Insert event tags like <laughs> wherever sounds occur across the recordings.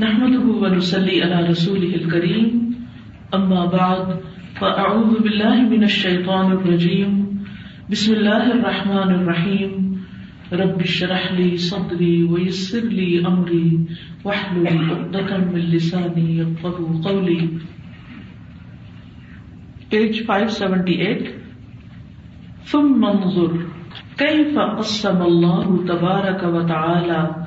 نحمده ونسلي على رسوله الكريم أما بعد فأعوذ بالله من الشيطان الرجيم بسم الله الرحمن الرحيم رب شرح لي صدري ويسر لي أمري واحلل عقدة من لساني يفقه قولي پیج 578 ثم انظر كيف قسم الله تبارك وتعالى تعالی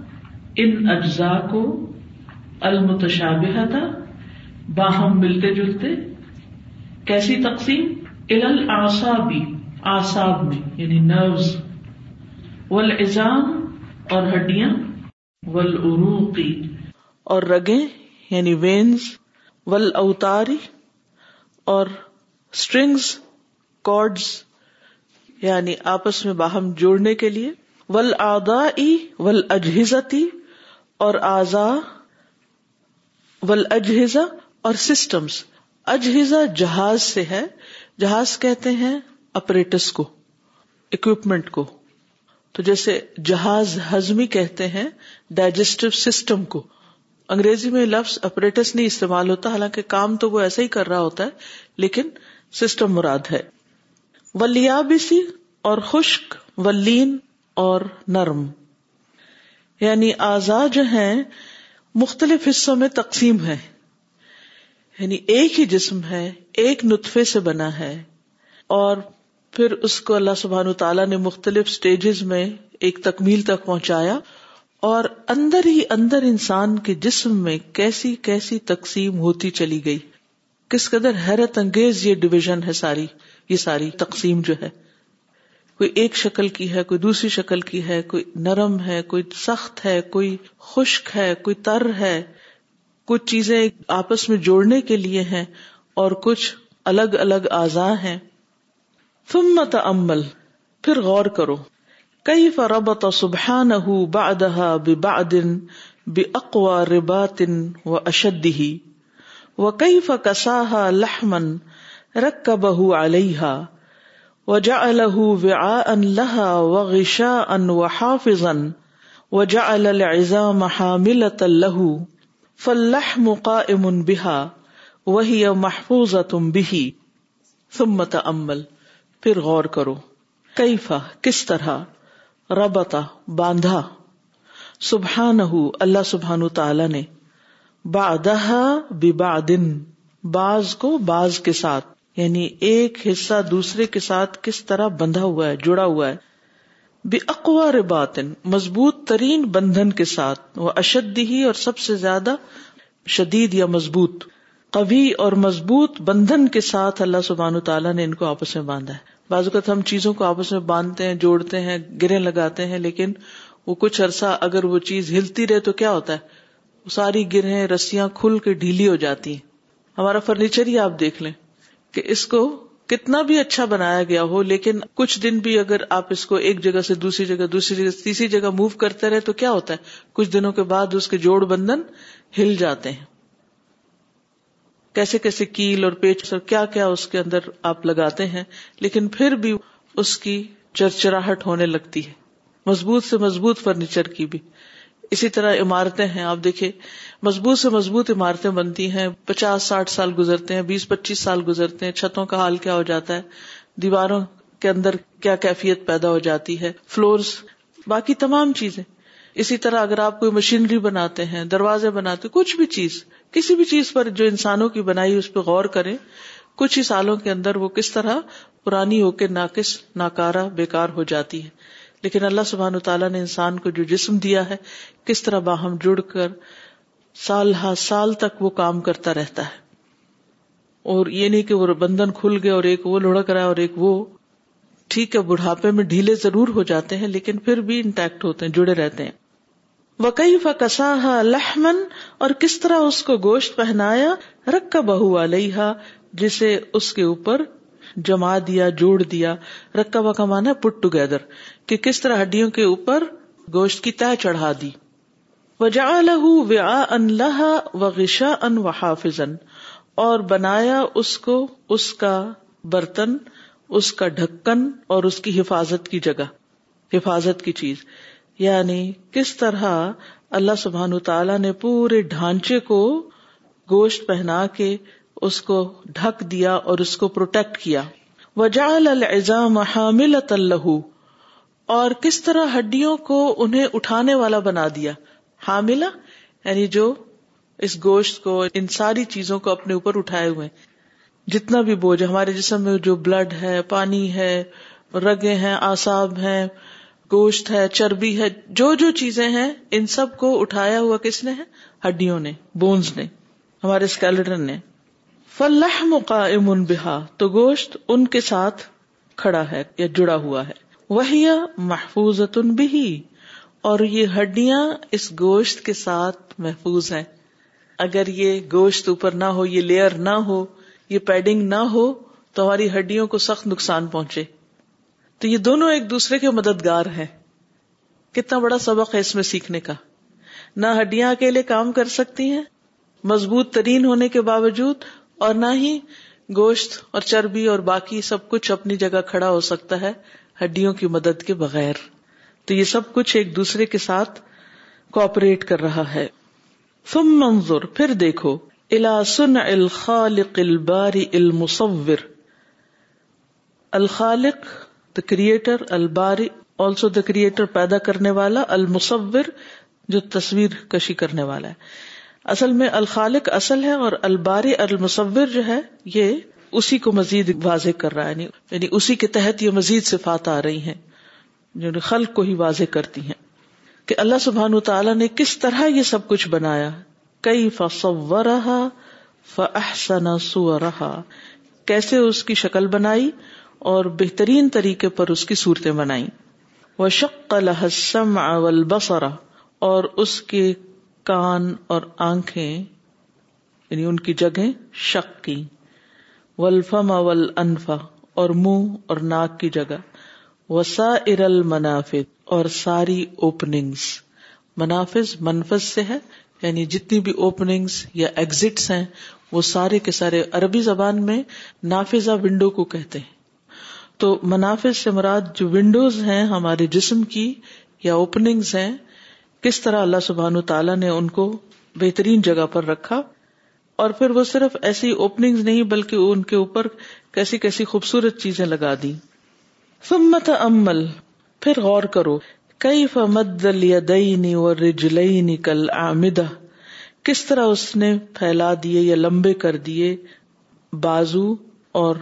ان اجزاء کو المتشابہ تھا باہم ملتے جلتے کیسی تقسیم آساب میں یعنی نروز والعظام اور ہڈیاں والعروقی اور رگے یعنی اور ول اوتاری اور آپس میں باہم جوڑنے کے لیے ول ادائی ول اجہزتی اور آزا وجہزا اور سسٹمس اجہزا جہاز سے ہے جہاز کہتے ہیں اپریٹس کو اکوپمنٹ کو تو جیسے جہاز ہزمی کہتے ہیں ڈائجسٹو سسٹم کو انگریزی میں لفظ اپریٹس نہیں استعمال ہوتا حالانکہ کام تو وہ ایسا ہی کر رہا ہوتا ہے لیکن سسٹم مراد ہے ولیابسی اور خشک ولین اور نرم یعنی آزاد جو ہے مختلف حصوں میں تقسیم ہے یعنی ایک ہی جسم ہے ایک نطفے سے بنا ہے اور پھر اس کو اللہ سبحان تعالیٰ نے مختلف اسٹیجز میں ایک تکمیل تک پہنچایا اور اندر ہی اندر انسان کے جسم میں کیسی کیسی تقسیم ہوتی چلی گئی کس قدر حیرت انگیز یہ ڈویژن ہے ساری یہ ساری تقسیم جو ہے کوئی ایک شکل کی ہے کوئی دوسری شکل کی ہے کوئی نرم ہے کوئی سخت ہے کوئی خشک ہے کوئی تر ہے کچھ چیزیں آپس میں جوڑنے کے لیے ہیں اور کچھ الگ الگ ازا ہیں فمت عمل پھر غور کرو کئی فربت سبحان ہُو بادہ بے بادن اقوا رباطن و اشدی و کئی فا لہمن رکھ کا بہ علیہ وجا ان و حافظ وجا محا تلح فلح مقا بہ محفوظ امل پھر غور کرو کئی فا کس طرح ربتا باندھا سبحان سبحان تعالی نے بادہ بادن باز کو باز کے ساتھ یعنی ایک حصہ دوسرے کے ساتھ کس طرح بندھا ہوا ہے جڑا ہوا ہے بے اقوا ربات مضبوط ترین بندھن کے ساتھ وہ اشد ہی اور سب سے زیادہ شدید یا مضبوط کبھی اور مضبوط بندھن کے ساتھ اللہ سبحان تعالیٰ نے ان کو آپس میں باندھا ہے بعض اوقات ہم چیزوں کو آپس میں باندھتے ہیں جوڑتے ہیں گرے لگاتے ہیں لیکن وہ کچھ عرصہ اگر وہ چیز ہلتی رہے تو کیا ہوتا ہے وہ ساری گرہیں رسیاں کھل کے ڈھیلی ہو جاتی ہیں ہمارا فرنیچر ہی آپ دیکھ لیں کہ اس کو کتنا بھی اچھا بنایا گیا ہو لیکن کچھ دن بھی اگر آپ اس کو ایک جگہ سے دوسری جگہ دوسری جگہ تیسری جگہ موو کرتے رہے تو کیا ہوتا ہے کچھ دنوں کے بعد اس کے جوڑ بندھن ہل جاتے ہیں کیسے کیسے کیل اور پیچ اور کیا کیا اس کے اندر آپ لگاتے ہیں لیکن پھر بھی اس کی چرچراہٹ ہونے لگتی ہے مضبوط سے مضبوط فرنیچر کی بھی اسی طرح عمارتیں ہیں آپ دیکھے مضبوط سے مضبوط عمارتیں بنتی ہیں پچاس ساٹھ سال گزرتے ہیں بیس پچیس سال گزرتے ہیں چھتوں کا حال کیا ہو جاتا ہے دیواروں کے اندر کیا کیفیت پیدا ہو جاتی ہے فلورس باقی تمام چیزیں اسی طرح اگر آپ کوئی مشینری بناتے ہیں دروازے بناتے کچھ بھی چیز کسی بھی چیز پر جو انسانوں کی بنائی اس پہ غور کریں کچھ ہی سالوں کے اندر وہ کس طرح پرانی ہو کے ناقص ناکارا بیکار ہو جاتی ہے لیکن اللہ سبحان تعالیٰ نے انسان کو جو جسم دیا ہے کس طرح باہم جڑ کر سال ہا سال تک وہ کام کرتا رہتا ہے اور یہ نہیں کہ وہ بندھن کھل گئے اور ایک وہ لڑک رہا ہے اور ایک وہ ٹھیک ہے بڑھاپے میں ڈھیلے ضرور ہو جاتے ہیں لیکن پھر بھی انٹیکٹ ہوتے ہیں جڑے رہتے ہیں وکئی وقا ہے لہمن اور کس طرح اس کو گوشت پہنایا رکھ کا بہو والی ہا اس کے اوپر جما دیا جوڑ دیا رکھا وکا مانا پٹ ٹوگیدر کہ کس طرح ہڈیوں کے اوپر گوشت کی تہ چڑھا دی وجا لہ وا ان و غشا ان وحاف اور بنایا اس کو اس کا برتن اس کا ڈھکن اور اس کی حفاظت کی جگہ حفاظت کی چیز یعنی کس طرح اللہ سبحان تعالی نے پورے ڈھانچے کو گوشت پہنا کے اس کو ڈھک دیا اور اس کو پروٹیکٹ کیا وجا تلو اور کس طرح ہڈیوں کو انہیں اٹھانے والا بنا دیا حاملہ یعنی جو اس گوشت کو ان ساری چیزوں کو اپنے اوپر اٹھائے ہوئے جتنا بھی بوجھ ہمارے جسم میں جو بلڈ ہے پانی ہے رگے ہیں آساب ہیں گوشت ہے چربی ہے جو جو چیزیں ہیں ان سب کو اٹھایا ہوا کس نے ہے ہڈیوں نے بونز نے ہمارے اسکیلٹن نے فلح مقام بہا تو گوشت ان کے ساتھ کھڑا ہے یا جڑا ہوا ہے وہ محفوظ بھی اور یہ ہڈیاں اس گوشت کے ساتھ محفوظ ہیں اگر یہ گوشت اوپر نہ ہو یہ لیئر نہ ہو یہ پیڈنگ نہ ہو تو ہماری ہڈیوں کو سخت نقصان پہنچے تو یہ دونوں ایک دوسرے کے مددگار ہیں کتنا بڑا سبق ہے اس میں سیکھنے کا نہ ہڈیاں اکیلے کام کر سکتی ہیں مضبوط ترین ہونے کے باوجود اور نہ ہی گوشت اور چربی اور باقی سب کچھ اپنی جگہ کھڑا ہو سکتا ہے ہڈیوں کی مدد کے بغیر تو یہ سب کچھ ایک دوسرے کے ساتھ کوپریٹ کر رہا ہے پھر دیکھو الاسن الخال الباری المسور الخالق دا کریٹر الباری آلسو دا کریٹر پیدا کرنے والا المصور جو تصویر کشی کرنے والا ہے اصل میں الخالق اصل ہے اور الباری المصور جو ہے یہ اسی کو مزید واضح کر رہا ہے یعنی-, یعنی اسی کے تحت یہ مزید صفات آ رہی ہیں جو یعنی خلق کو ہی واضح کرتی ہیں کہ اللہ سبحان نے کس طرح یہ سب کچھ بنایا کئی فصور رہا سو رہا کیسے اس کی شکل بنائی اور بہترین طریقے پر اس کی صورتیں بنائی وہ شکل اول بسرا اور اس کے کان اور آنکھیں یعنی ان کی جگہ شک کی ول انفا اور منہ اور ناک کی جگہ وسا ارل منافع اور ساری اوپنگس منافذ منفذ سے ہے یعنی جتنی بھی اوپننگ یا ایگزٹس ہیں وہ سارے کے سارے عربی زبان میں نافذہ ونڈو کو کہتے ہیں تو منافع سے مراد جو ونڈوز ہیں ہمارے جسم کی یا اوپننگ ہیں کس طرح اللہ سبحان تعالیٰ نے ان کو بہترین جگہ پر رکھا اور پھر وہ صرف ایسی اوپننگ نہیں بلکہ ان کے اوپر کیسی کیسی خوبصورت چیزیں لگا دی پھر غور کرو کئی اور رجلین کل عمدہ کس طرح اس نے پھیلا دیے یا لمبے کر دیے بازو اور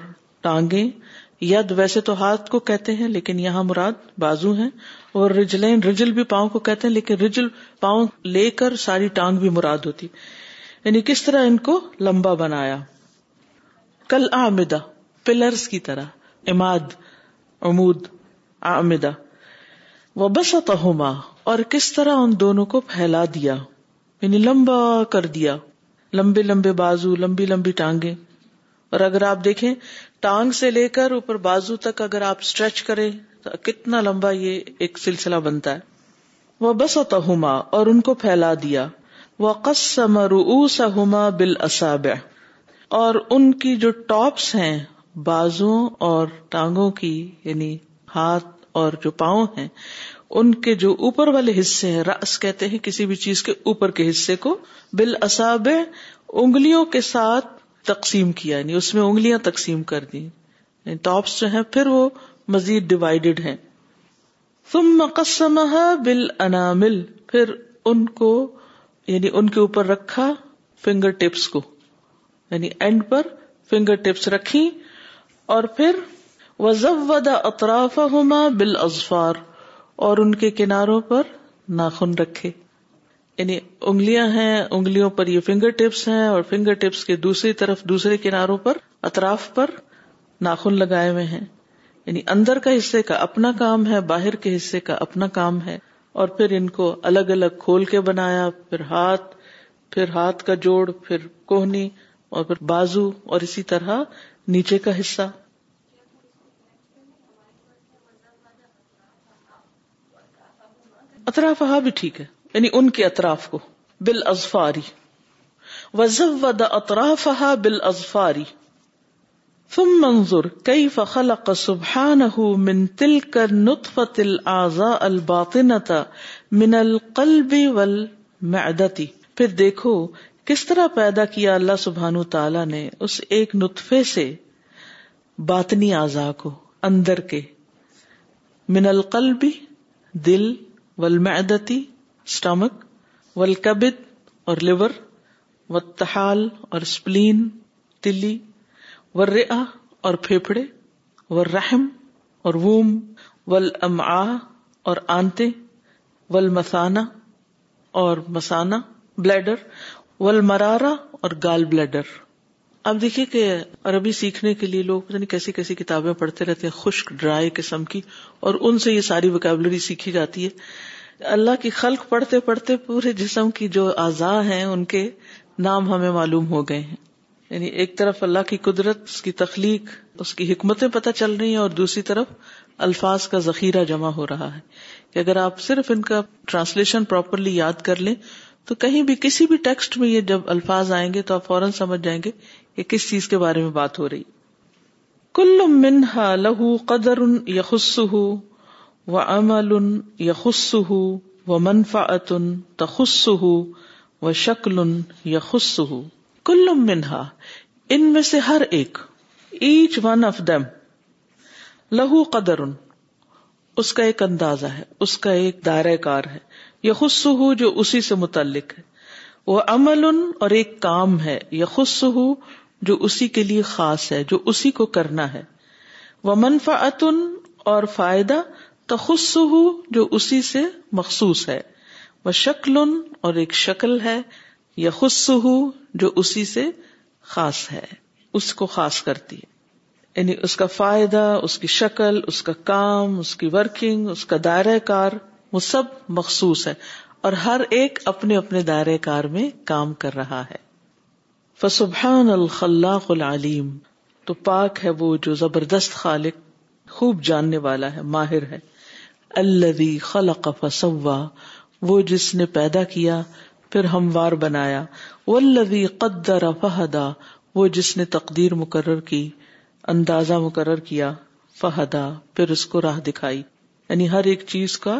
ٹانگے ید ویسے تو ہاتھ کو کہتے ہیں لیکن یہاں مراد بازو ہیں اور رجلین رجل بھی پاؤں کو کہتے ہیں لیکن رجل پاؤں لے کر ساری ٹانگ بھی مراد ہوتی یعنی کس طرح ان کو لمبا بنایا کل آمدا پلرز کی طرح اماد امود آمدا و بسما اور کس طرح ان دونوں کو پھیلا دیا یعنی لمبا کر دیا لمبے لمبے بازو لمبی لمبی ٹانگیں اور اگر آپ دیکھیں ٹانگ سے لے کر اوپر بازو تک اگر آپ اسٹریچ کریں تو کتنا لمبا یہ ایک سلسلہ بنتا ہے وہ بس اور ان کو پھیلا دیا وقسم رؤوسهما بالاصابع بل اصاب اور ان کی جو ٹاپس ہیں بازوں اور ٹانگوں کی یعنی ہاتھ اور جو پاؤں ہیں ان کے جو اوپر والے حصے ہیں رس کہتے ہیں کسی بھی چیز کے اوپر کے حصے کو بل اصاب انگلیوں کے ساتھ تقسیم کیا یعنی اس میں انگلیاں تقسیم کر دی یعنی ٹاپس جو ہیں پھر وہ مزید ڈیوائڈیڈ ہیں تم مقصمہ بل انامل پھر ان کو یعنی ان کے اوپر رکھا فنگر ٹپس کو یعنی اینڈ پر فنگر ٹپس رکھی اور پھر وضب و دا اطراف بل ازفار اور ان کے کناروں پر ناخن رکھے یعنی انگلیاں ہیں انگلیوں پر یہ فنگر ٹپس ہیں اور فنگر ٹپس کے دوسری طرف دوسرے کناروں پر اطراف پر ناخن لگائے ہوئے ہیں یعنی اندر کا حصے کا اپنا کام ہے باہر کے حصے کا اپنا کام ہے اور پھر ان کو الگ الگ کھول کے بنایا پھر ہاتھ پھر ہاتھ کا جوڑ پھر کوہنی اور پھر بازو اور اسی طرح نیچے کا حصہ اطراف ہاں بھی ٹھیک ہے یعنی ان کے اطراف کو بل ازفاری وزف و دا اطراف ہاں بل ازفاری ثم منظر کئی فخل سبحان من تل کر نطف تل آزا الباطنتا من القلبی ول معدتی پھر دیکھو کس طرح پیدا کیا اللہ سبحان تعالی نے اس ایک نطفے سے باطنی آزا کو اندر کے من القلبی دل والمعدتی اسٹمک والکبد اور لیور والتحال اور سپلین تلی اور پھیپڑے ور رحم اور ووم ول ام اور آنتے ول مسانا اور مسانا بلیڈر ول مرارا اور گال بلیڈر اب دیکھیے کہ عربی سیکھنے کے لیے لوگ یعنی کیسی کیسی کتابیں پڑھتے رہتے ہیں خشک ڈرائی قسم کی اور ان سے یہ ساری وکیبلری سیکھی جاتی ہے اللہ کی خلق پڑھتے پڑھتے پورے جسم کی جو اعضاء ہیں ان کے نام ہمیں معلوم ہو گئے ہیں یعنی ایک طرف اللہ کی قدرت اس کی تخلیق اس کی حکمتیں پتہ چل رہی ہیں اور دوسری طرف الفاظ کا ذخیرہ جمع ہو رہا ہے کہ اگر آپ صرف ان کا ٹرانسلیشن پراپرلی یاد کر لیں تو کہیں بھی کسی بھی ٹیکسٹ میں یہ جب الفاظ آئیں گے تو آپ فوراً سمجھ جائیں گے کہ کس چیز کے بارے میں بات ہو رہی کل منہا لہو قدر یخس ہو و امل یخس ہو و منفا اتن ہو و شکل یخس خس کل منہا ان میں سے ہر ایک ایچ ون آف دم لہو قدر اس کا ایک اندازہ ہے اس کا ایک دائرہ کار ہے یا ہو جو اسی سے متعلق ہے وہ عمل ان اور ایک کام ہے یا خس ہو جو اسی کے لیے خاص ہے جو اسی کو کرنا ہے وہ منفا اور فائدہ تو ہو جو اسی سے مخصوص ہے وہ شکل ان اور ایک شکل ہے یا خس جو اسی سے خاص ہے اس کو خاص کرتی ہے یعنی اس کا فائدہ اس کی شکل اس کا کام اس کی ورکنگ اس کا دائرۂ کار وہ سب مخصوص ہے اور ہر ایک اپنے اپنے دائرۂ کار میں کام کر رہا ہے فسبحان الخلاق العلیم تو پاک ہے وہ جو زبردست خالق خوب جاننے والا ہے ماہر ہے اللہ خلق فسوا وہ جس نے پیدا کیا پھر ہموار بنایا قدر فہدا وہ جس نے تقدیر مقرر کی اندازہ مقرر کیا فہدا پھر اس کو راہ دکھائی یعنی ہر ایک چیز کا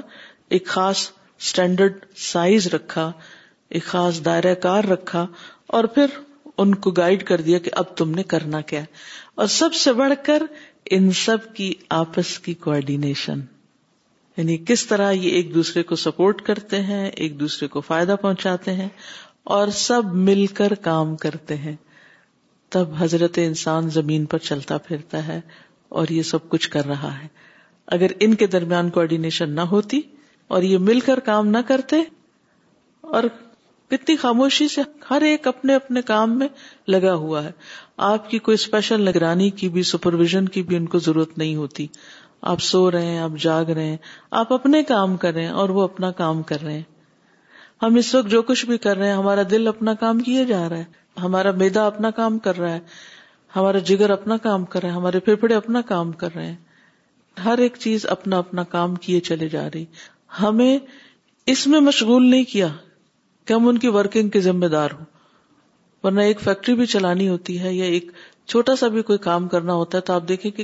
ایک خاص اسٹینڈرڈ سائز رکھا ایک خاص دائرہ کار رکھا اور پھر ان کو گائڈ کر دیا کہ اب تم نے کرنا کیا اور سب سے بڑھ کر ان سب کی آپس کی کوڈینیشن یعنی کس طرح یہ ایک دوسرے کو سپورٹ کرتے ہیں ایک دوسرے کو فائدہ پہنچاتے ہیں اور سب مل کر کام کرتے ہیں تب حضرت انسان زمین پر چلتا پھرتا ہے اور یہ سب کچھ کر رہا ہے اگر ان کے درمیان کوآڈینیشن نہ ہوتی اور یہ مل کر کام نہ کرتے اور کتنی خاموشی سے ہر ایک اپنے اپنے کام میں لگا ہوا ہے آپ کی کوئی اسپیشل نگرانی کی بھی سپرویژن کی بھی ان کو ضرورت نہیں ہوتی آپ سو رہے ہیں آپ جاگ رہے ہیں آپ اپنے کام کر رہے ہیں اور وہ اپنا کام کر رہے ہیں ہم اس وقت جو کچھ بھی کر رہے ہیں ہمارا دل اپنا کام کیے جا رہا ہے ہمارا میدا اپنا کام کر رہا ہے ہمارا جگر اپنا کام کر رہا ہے ہمارے پھیپھڑے اپنا کام کر رہے ہیں ہر ایک چیز اپنا اپنا کام کیے چلے جا رہی ہمیں اس میں مشغول نہیں کیا کہ ہم ان کی ورکنگ کے ذمہ دار ہوں ورنہ ایک فیکٹری بھی چلانی ہوتی ہے یا ایک چھوٹا سا بھی کوئی کام کرنا ہوتا ہے تو آپ دیکھیں کہ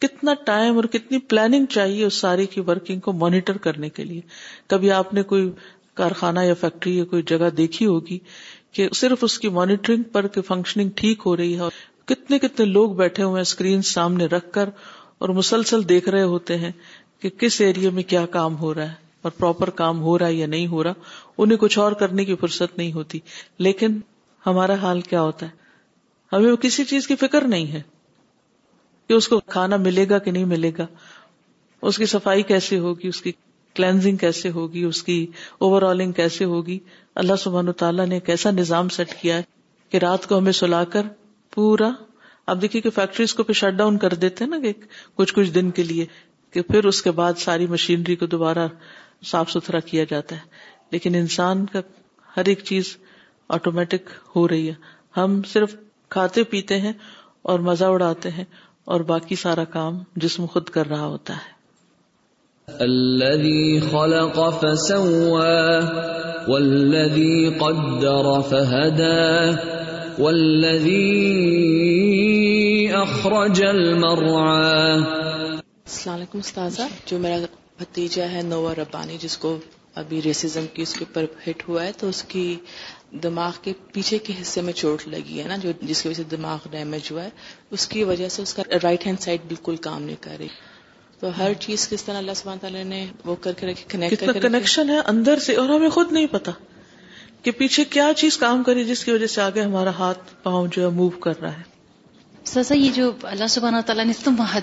کتنا ٹائم اور کتنی پلاننگ چاہیے اس ساری کی ورکنگ کو مانیٹر کرنے کے لیے کبھی آپ نے کوئی کارخانہ یا فیکٹری یا کوئی جگہ دیکھی ہوگی کہ صرف اس کی مانیٹرنگ پر فنکشننگ ٹھیک ہو رہی ہے کتنے کتنے لوگ بیٹھے ہوئے اسکرین سامنے رکھ کر اور مسلسل دیکھ رہے ہوتے ہیں کہ کس ایریا میں کیا کام ہو رہا ہے اور پراپر کام ہو رہا ہے یا نہیں ہو رہا انہیں کچھ اور کرنے کی فرصت نہیں ہوتی لیکن ہمارا حال کیا ہوتا ہے ہمیں کسی چیز کی فکر نہیں ہے کہ اس کو کھانا ملے گا کہ نہیں ملے گا اس کی صفائی کیسے ہوگی اس کی کلینزنگ کیسے ہوگی اس کی اوور آلنگ کیسے ہوگی اللہ سبحان تعالیٰ نے کیسا نظام سیٹ کیا ہے کہ رات کو ہمیں سلا کر پورا اب دیکھیے کہ فیکٹریز کو پھر شٹ ڈاؤن کر دیتے نا کہ کچھ کچھ دن کے لیے کہ پھر اس کے بعد ساری مشینری کو دوبارہ صاف ستھرا کیا جاتا ہے لیکن انسان کا ہر ایک چیز آٹومیٹک ہو رہی ہے ہم صرف کھاتے پیتے ہیں اور مزہ اڑاتے ہیں اور باقی سارا کام جسم خود کر رہا ہوتا ہے السلام علیکم استاذہ جو میرا بھتیجا ہے نوا ربانی جس کو ابھی ریسزم کی اس کے اوپر ہٹ ہوا ہے تو اس کی دماغ کے پیچھے کے حصے میں چوٹ لگی ہے نا جو جس کی وجہ سے دماغ ڈیمیج ہوا ہے اس کی وجہ سے اس کا رائٹ ہینڈ سائڈ بالکل کام نہیں کر رہی تو ہر چیز کس طرح اللہ سبحانہ تعالیٰ نے وہ کر کے رکھے کنیکشن ہے اندر سے اور ہمیں خود نہیں پتا کہ پیچھے کیا چیز کام کری جس کی وجہ سے آگے ہمارا ہاتھ پاؤں جو ہے موو کر رہا ہے سر یہ جو اللہ سبحانہ تعالیٰ نے سبان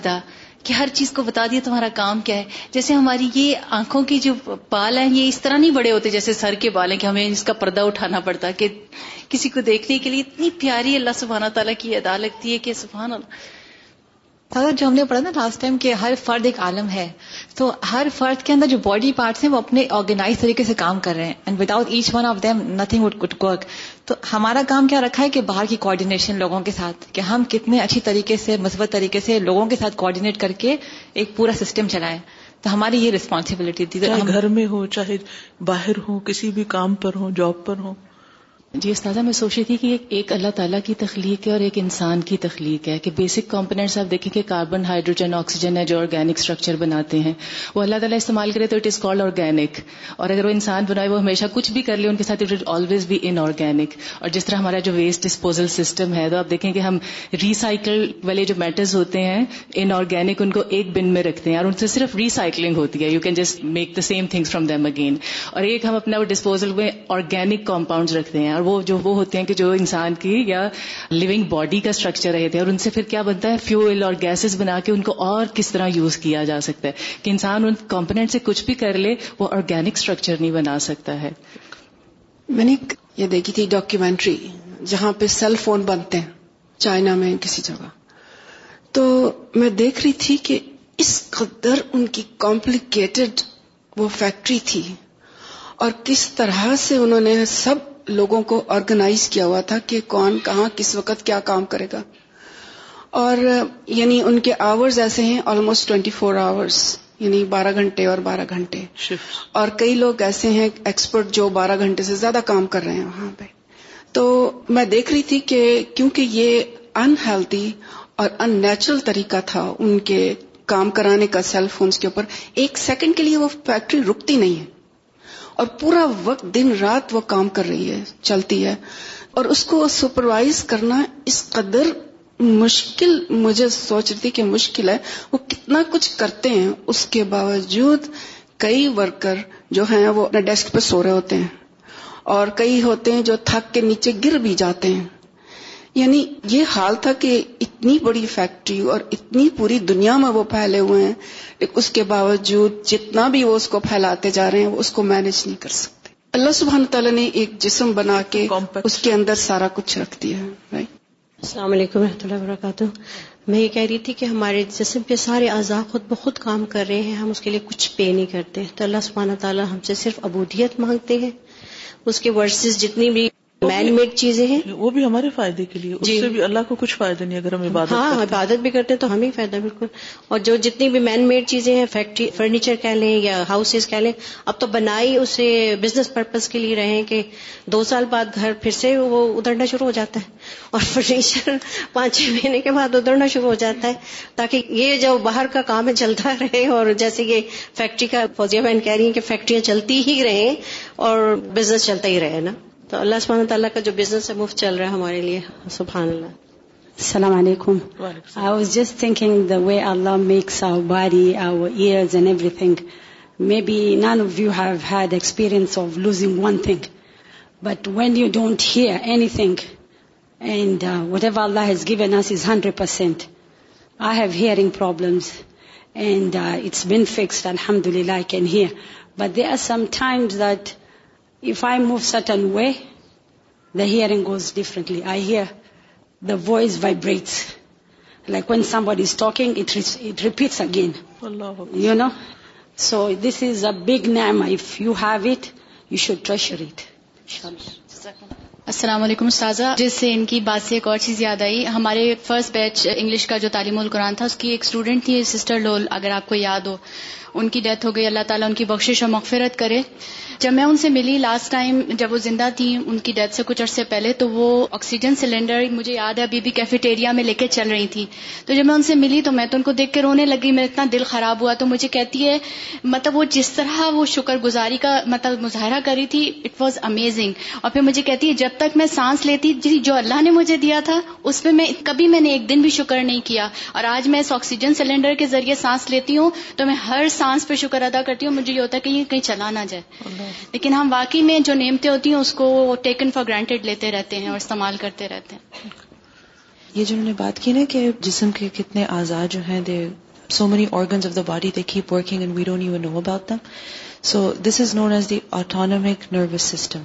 کہ ہر چیز کو بتا دیا تمہارا کام کیا ہے جیسے ہماری یہ آنکھوں کے جو بال ہیں یہ اس طرح نہیں بڑے ہوتے جیسے سر کے بال ہیں کہ ہمیں اس کا پردہ اٹھانا پڑتا ہے کہ کسی کو دیکھنے کے لیے اتنی پیاری اللہ سبحانہ تعالیٰ کی ادا لگتی ہے کہ سبحان اللہ جو ہم نے پڑھا نا لاسٹ ٹائم کہ ہر فرد ایک عالم ہے تو ہر فرد کے اندر جو باڈی پارٹس ہیں وہ اپنے آرگنائز طریقے سے کام کر رہے ہیں and without each one of them nothing would good work تو ہمارا کام کیا رکھا ہے کہ باہر کی کوارڈینیشن لوگوں کے ساتھ کہ ہم کتنے اچھی طریقے سے مثبت طریقے سے لوگوں کے ساتھ کوارڈینیٹ کر کے ایک پورا سسٹم چلائیں تو ہماری یہ ریسپانسبلٹی تھی گھر میں ہو چاہے باہر ہو کسی بھی کام پر ہو جاب پر ہو جی استاذہ میں سوچ رہی تھی کہ ایک اللہ تعالیٰ کی تخلیق ہے اور ایک انسان کی تخلیق ہے کہ بیسک کمپونیٹس آپ دیکھیں کہ کاربن ہائیڈروجن آکسیجن ہے جو آرگینک اسٹرکچر بناتے ہیں وہ اللہ تعالیٰ استعمال کرے تو اٹ از کال آرگینک اور اگر وہ انسان بنائے وہ ہمیشہ کچھ بھی کر لے ان کے ساتھ اٹ از آلویز بھی ان آرگینک اور جس طرح ہمارا جو ویسٹ ڈسپوزل سسٹم ہے تو آپ دیکھیں کہ ہم ریسائکل والے جو میٹرز ہوتے ہیں ان آرگینک ان کو ایک بن میں رکھتے ہیں اور ان سے صرف ریسائکلنگ ہوتی ہے you can just make the same things from them again اور ایک ہم اپنا ڈسپوزل میں آرگینک کمپاؤنڈ رکھتے ہیں اور وہ جو وہ ہوتے ہیں کہ جو انسان کی یا لونگ باڈی کا اسٹرکچر رہتے ہیں اور ان سے پھر کیا بنتا ہے فیول اور گیسز بنا کے ان کو اور کس طرح یوز کیا جا سکتا ہے کہ انسان ان کمپونیٹ سے کچھ بھی کر لے وہ آرگینک اسٹرکچر نہیں بنا سکتا ہے میں نے یہ دیکھی تھی ڈاکیومینٹری جہاں پہ سیل فون بنتے ہیں چائنا میں کسی جگہ تو میں دیکھ رہی تھی کہ اس قدر ان کی کمپلیکیٹڈ وہ فیکٹری تھی اور کس طرح سے انہوں نے سب لوگوں کو آرگنائز کیا ہوا تھا کہ کون کہاں کس وقت کیا کام کرے گا اور یعنی ان کے آورز ایسے ہیں آلموسٹ ٹوینٹی فور آورس یعنی بارہ گھنٹے اور بارہ گھنٹے اور کئی لوگ ایسے ہیں ایکسپرٹ جو بارہ گھنٹے سے زیادہ کام کر رہے ہیں وہاں پہ تو میں دیکھ رہی تھی کہ کیونکہ یہ انہیلدھی اور ان نیچرل طریقہ تھا ان کے کام کرانے کا سیل فونس کے اوپر ایک سیکنڈ کے لیے وہ فیکٹری رکتی نہیں ہے اور پورا وقت دن رات وہ کام کر رہی ہے چلتی ہے اور اس کو سپروائز کرنا اس قدر مشکل مجھے سوچ رہی کہ مشکل ہے وہ کتنا کچھ کرتے ہیں اس کے باوجود کئی ورکر جو ہیں وہ اپنے ڈیسک پہ سو رہے ہوتے ہیں اور کئی ہوتے ہیں جو تھک کے نیچے گر بھی جاتے ہیں یعنی یہ حال تھا کہ اتنی بڑی فیکٹری اور اتنی پوری دنیا میں وہ پھیلے ہوئے ہیں اس کے باوجود جتنا بھی وہ اس کو پھیلاتے جا رہے ہیں وہ اس کو مینج نہیں کر سکتے اللہ سبحان تعالیٰ نے ایک جسم بنا کے اس کے اندر سارا کچھ رکھ دیا ہے السلام علیکم رحمۃ اللہ وبرکاتہ میں یہ کہہ رہی تھی کہ ہمارے جسم کے سارے اعضاء خود بخود کام کر رہے ہیں ہم اس کے لیے کچھ پے نہیں کرتے تو اللہ سبحانہ تعالیٰ ہم سے صرف ابودیت مانگتے ہیں اس کے ورسز جتنی بھی مین میڈ چیزیں ہیں وہ بھی ہمارے فائدے کے لیے اس جی۔ سے بھی اللہ کو کچھ فائدہ نہیں اگر ہم عبادت ہاں عبادت بھی کرتے ہیں تو ہمیں فائدہ بالکل اور جو جتنی بھی مین میڈ چیزیں ہیں فیکٹری فرنیچر کہہ لیں یا ہاؤسز کہہ لیں اب تو بنائی اسے بزنس پرپز کے لیے رہیں کہ دو سال بعد گھر پھر سے وہ ادھرنا شروع ہو جاتا ہے اور فرنیچر <laughs> پانچ چھ مہینے کے بعد ادھرنا شروع ہو جاتا ہے تاکہ یہ جو باہر کا کام ہے چلتا <laughs> رہے اور جیسے یہ فیکٹری کا فوزیہ بہن کہہ رہی ہیں کہ فیکٹریاں چلتی ہی رہیں اور بزنس چلتا ہی رہے نا تو اللہ سبحانہ تعالیٰ کا جو بزنس ہے مفت چل رہا ہے ہمارے لیے سبحان اللہ السلام علیکم I was just thinking the way Allah makes our body our ears and everything maybe none of you have had experience of losing one thing but when you don't hear anything and whatever Allah has given us is hundred percent I have hearing problems and it's been fixed الحمد للہ I can hear but there are sometimes that if I move certain way, the hearing goes differently. I hear the voice vibrates. Like when somebody is talking, it, re it repeats again. Allah. You know? So this is a big name. If you have it, you should treasure it. السلام علیکم استاذہ جس سے ان کی بات سے ایک اور چیز یاد آئی ہمارے فرسٹ بیچ انگلش کا جو تعلیم القرآن تھا اس کی ایک اسٹوڈنٹ تھی سسٹر لول اگر آپ کو یاد ہو ان کی ڈیتھ ہو گئی اللہ تعالیٰ ان کی بخشش اور مغفرت کرے جب میں ان سے ملی لاسٹ ٹائم جب وہ زندہ تھیں ان کی ڈیتھ سے کچھ عرصے پہلے تو وہ آکسیجن سلینڈر مجھے یاد ہے ابھی بھی کیفیٹیریا میں لے کے چل رہی تھی تو جب میں ان سے ملی تو میں تو ان کو دیکھ کے رونے لگی میرا اتنا دل خراب ہوا تو مجھے کہتی ہے مطلب وہ جس طرح وہ شکر گزاری کا مطلب مظاہرہ کری تھی اٹ واز امیزنگ اور پھر مجھے کہتی ہے جب تک میں سانس لیتی جی، جو اللہ نے مجھے دیا تھا اس پہ میں کبھی میں نے ایک دن بھی شکر نہیں کیا اور آج میں اس آکسیجن سلینڈر کے ذریعے سانس لیتی ہوں تو میں ہر سانس سانس پہ شکر ادا کرتی ہوں مجھے یہ ہوتا ہے کہ یہ کہیں چلا نہ جائے لیکن ہم واقعی میں جو نعمتیں ہوتی ہیں اس کو ٹیکن فار گرانٹیڈ لیتے رہتے ہیں اور استعمال کرتے رہتے ہیں یہ جو انہوں نے بات کی نا کہ جسم کے کتنے آزاد جو ہیں they so many organs of the body they keep working and we don't you know about them so this is known as the autonomic nervous system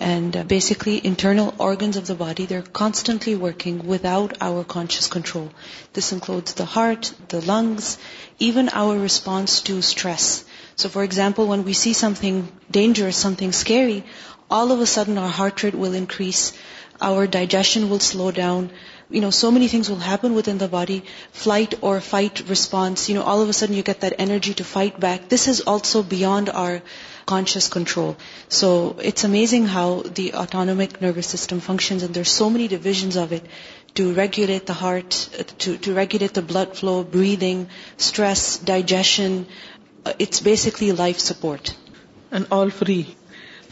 And uh, basically, internal organs of the body, they're constantly working without our conscious control. This includes the heart, the lungs, even our response to stress. So for example, when we see something dangerous, something scary, all of a sudden our heart rate will increase, our digestion will slow down, so many things will happen within the body, flight or fight response, all of a sudden you get that energy to fight back. This is also beyond our conscious control so it's amazing how the autonomic nervous system functions and there so many divisions of it to regulate the heart to regulate the blood flow breathing stress digestion it's basically life support and all free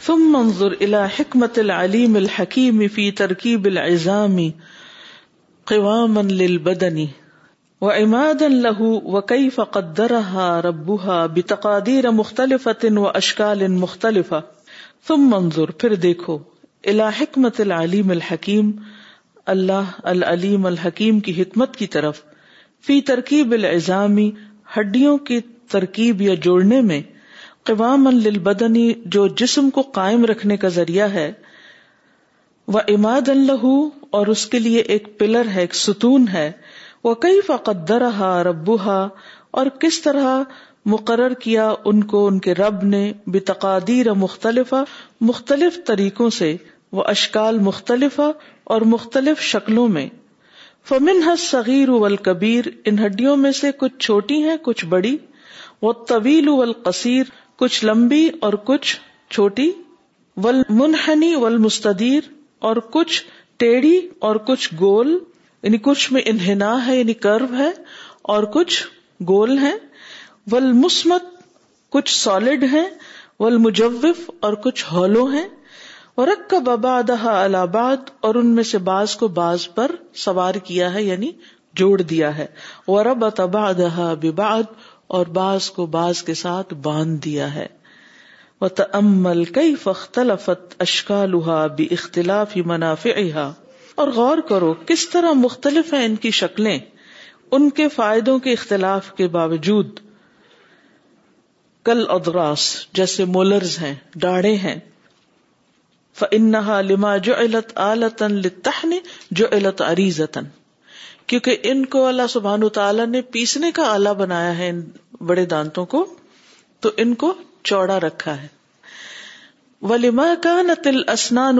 ثم منظر الى حکمت العلیم الحکیم فی ترکیب العظام قواما للبدنی و اماد اللہ و کئی فقدر ہا ربوہ بتقادیر مختلف اشکال ان مختلف تم منظور پھر دیکھو الحکمت العلیم الحکیم اللہ العلیم الحکیم کی حکمت کی طرف فی ترکیب العظامی ہڈیوں کی ترکیب یا جوڑنے میں قوام البدنی جو جسم کو قائم رکھنے کا ذریعہ ہے وہ اماد اللہ اور اس کے لیے ایک پلر ہے ایک ستون ہے وہ کئی فقدر ہا ربوہ اور کس طرح مقرر کیا ان کو ان کے رب نے بے تقادیر مختلف مختلف طریقوں سے وہ اشکال مختلف اور مختلف شکلوں میں فمن حص صغیر کبیر ان ہڈیوں میں سے کچھ چھوٹی ہیں کچھ بڑی وہ طویل قصیر کچھ لمبی اور کچھ چھوٹی ول منہنی مستدیر اور کچھ ٹیڑھی اور کچھ گول یعنی کچھ میں انہنا ہے یعنی کرو ہے اور کچھ گول ہے ول مسمت کچھ سالڈ ہے ول مجوف اور کچھ ہالو ہے اور رک کا ببادہ الہباد اور ان میں سے باز کو باز پر سوار کیا ہے یعنی جوڑ دیا ہے اور رب دہا بباد اور بعض کو باز کے ساتھ باندھ دیا ہے وہ تمل کئی فخلا فت اشکا لہا بھی اختلاف ہی منافع اور غور کرو کس طرح مختلف ہیں ان کی شکلیں ان کے فائدوں کے اختلاف کے باوجود کل ادراس جیسے مولرز ہیں ڈاڑے ہیں فنحا لما جو علت جو علت اریزن کیونکہ ان کو اللہ سبحان تعالی نے پیسنے کا آلہ بنایا ہے ان بڑے دانتوں کو تو ان کو چوڑا رکھا ہے ولیما لما کا نتل اسنان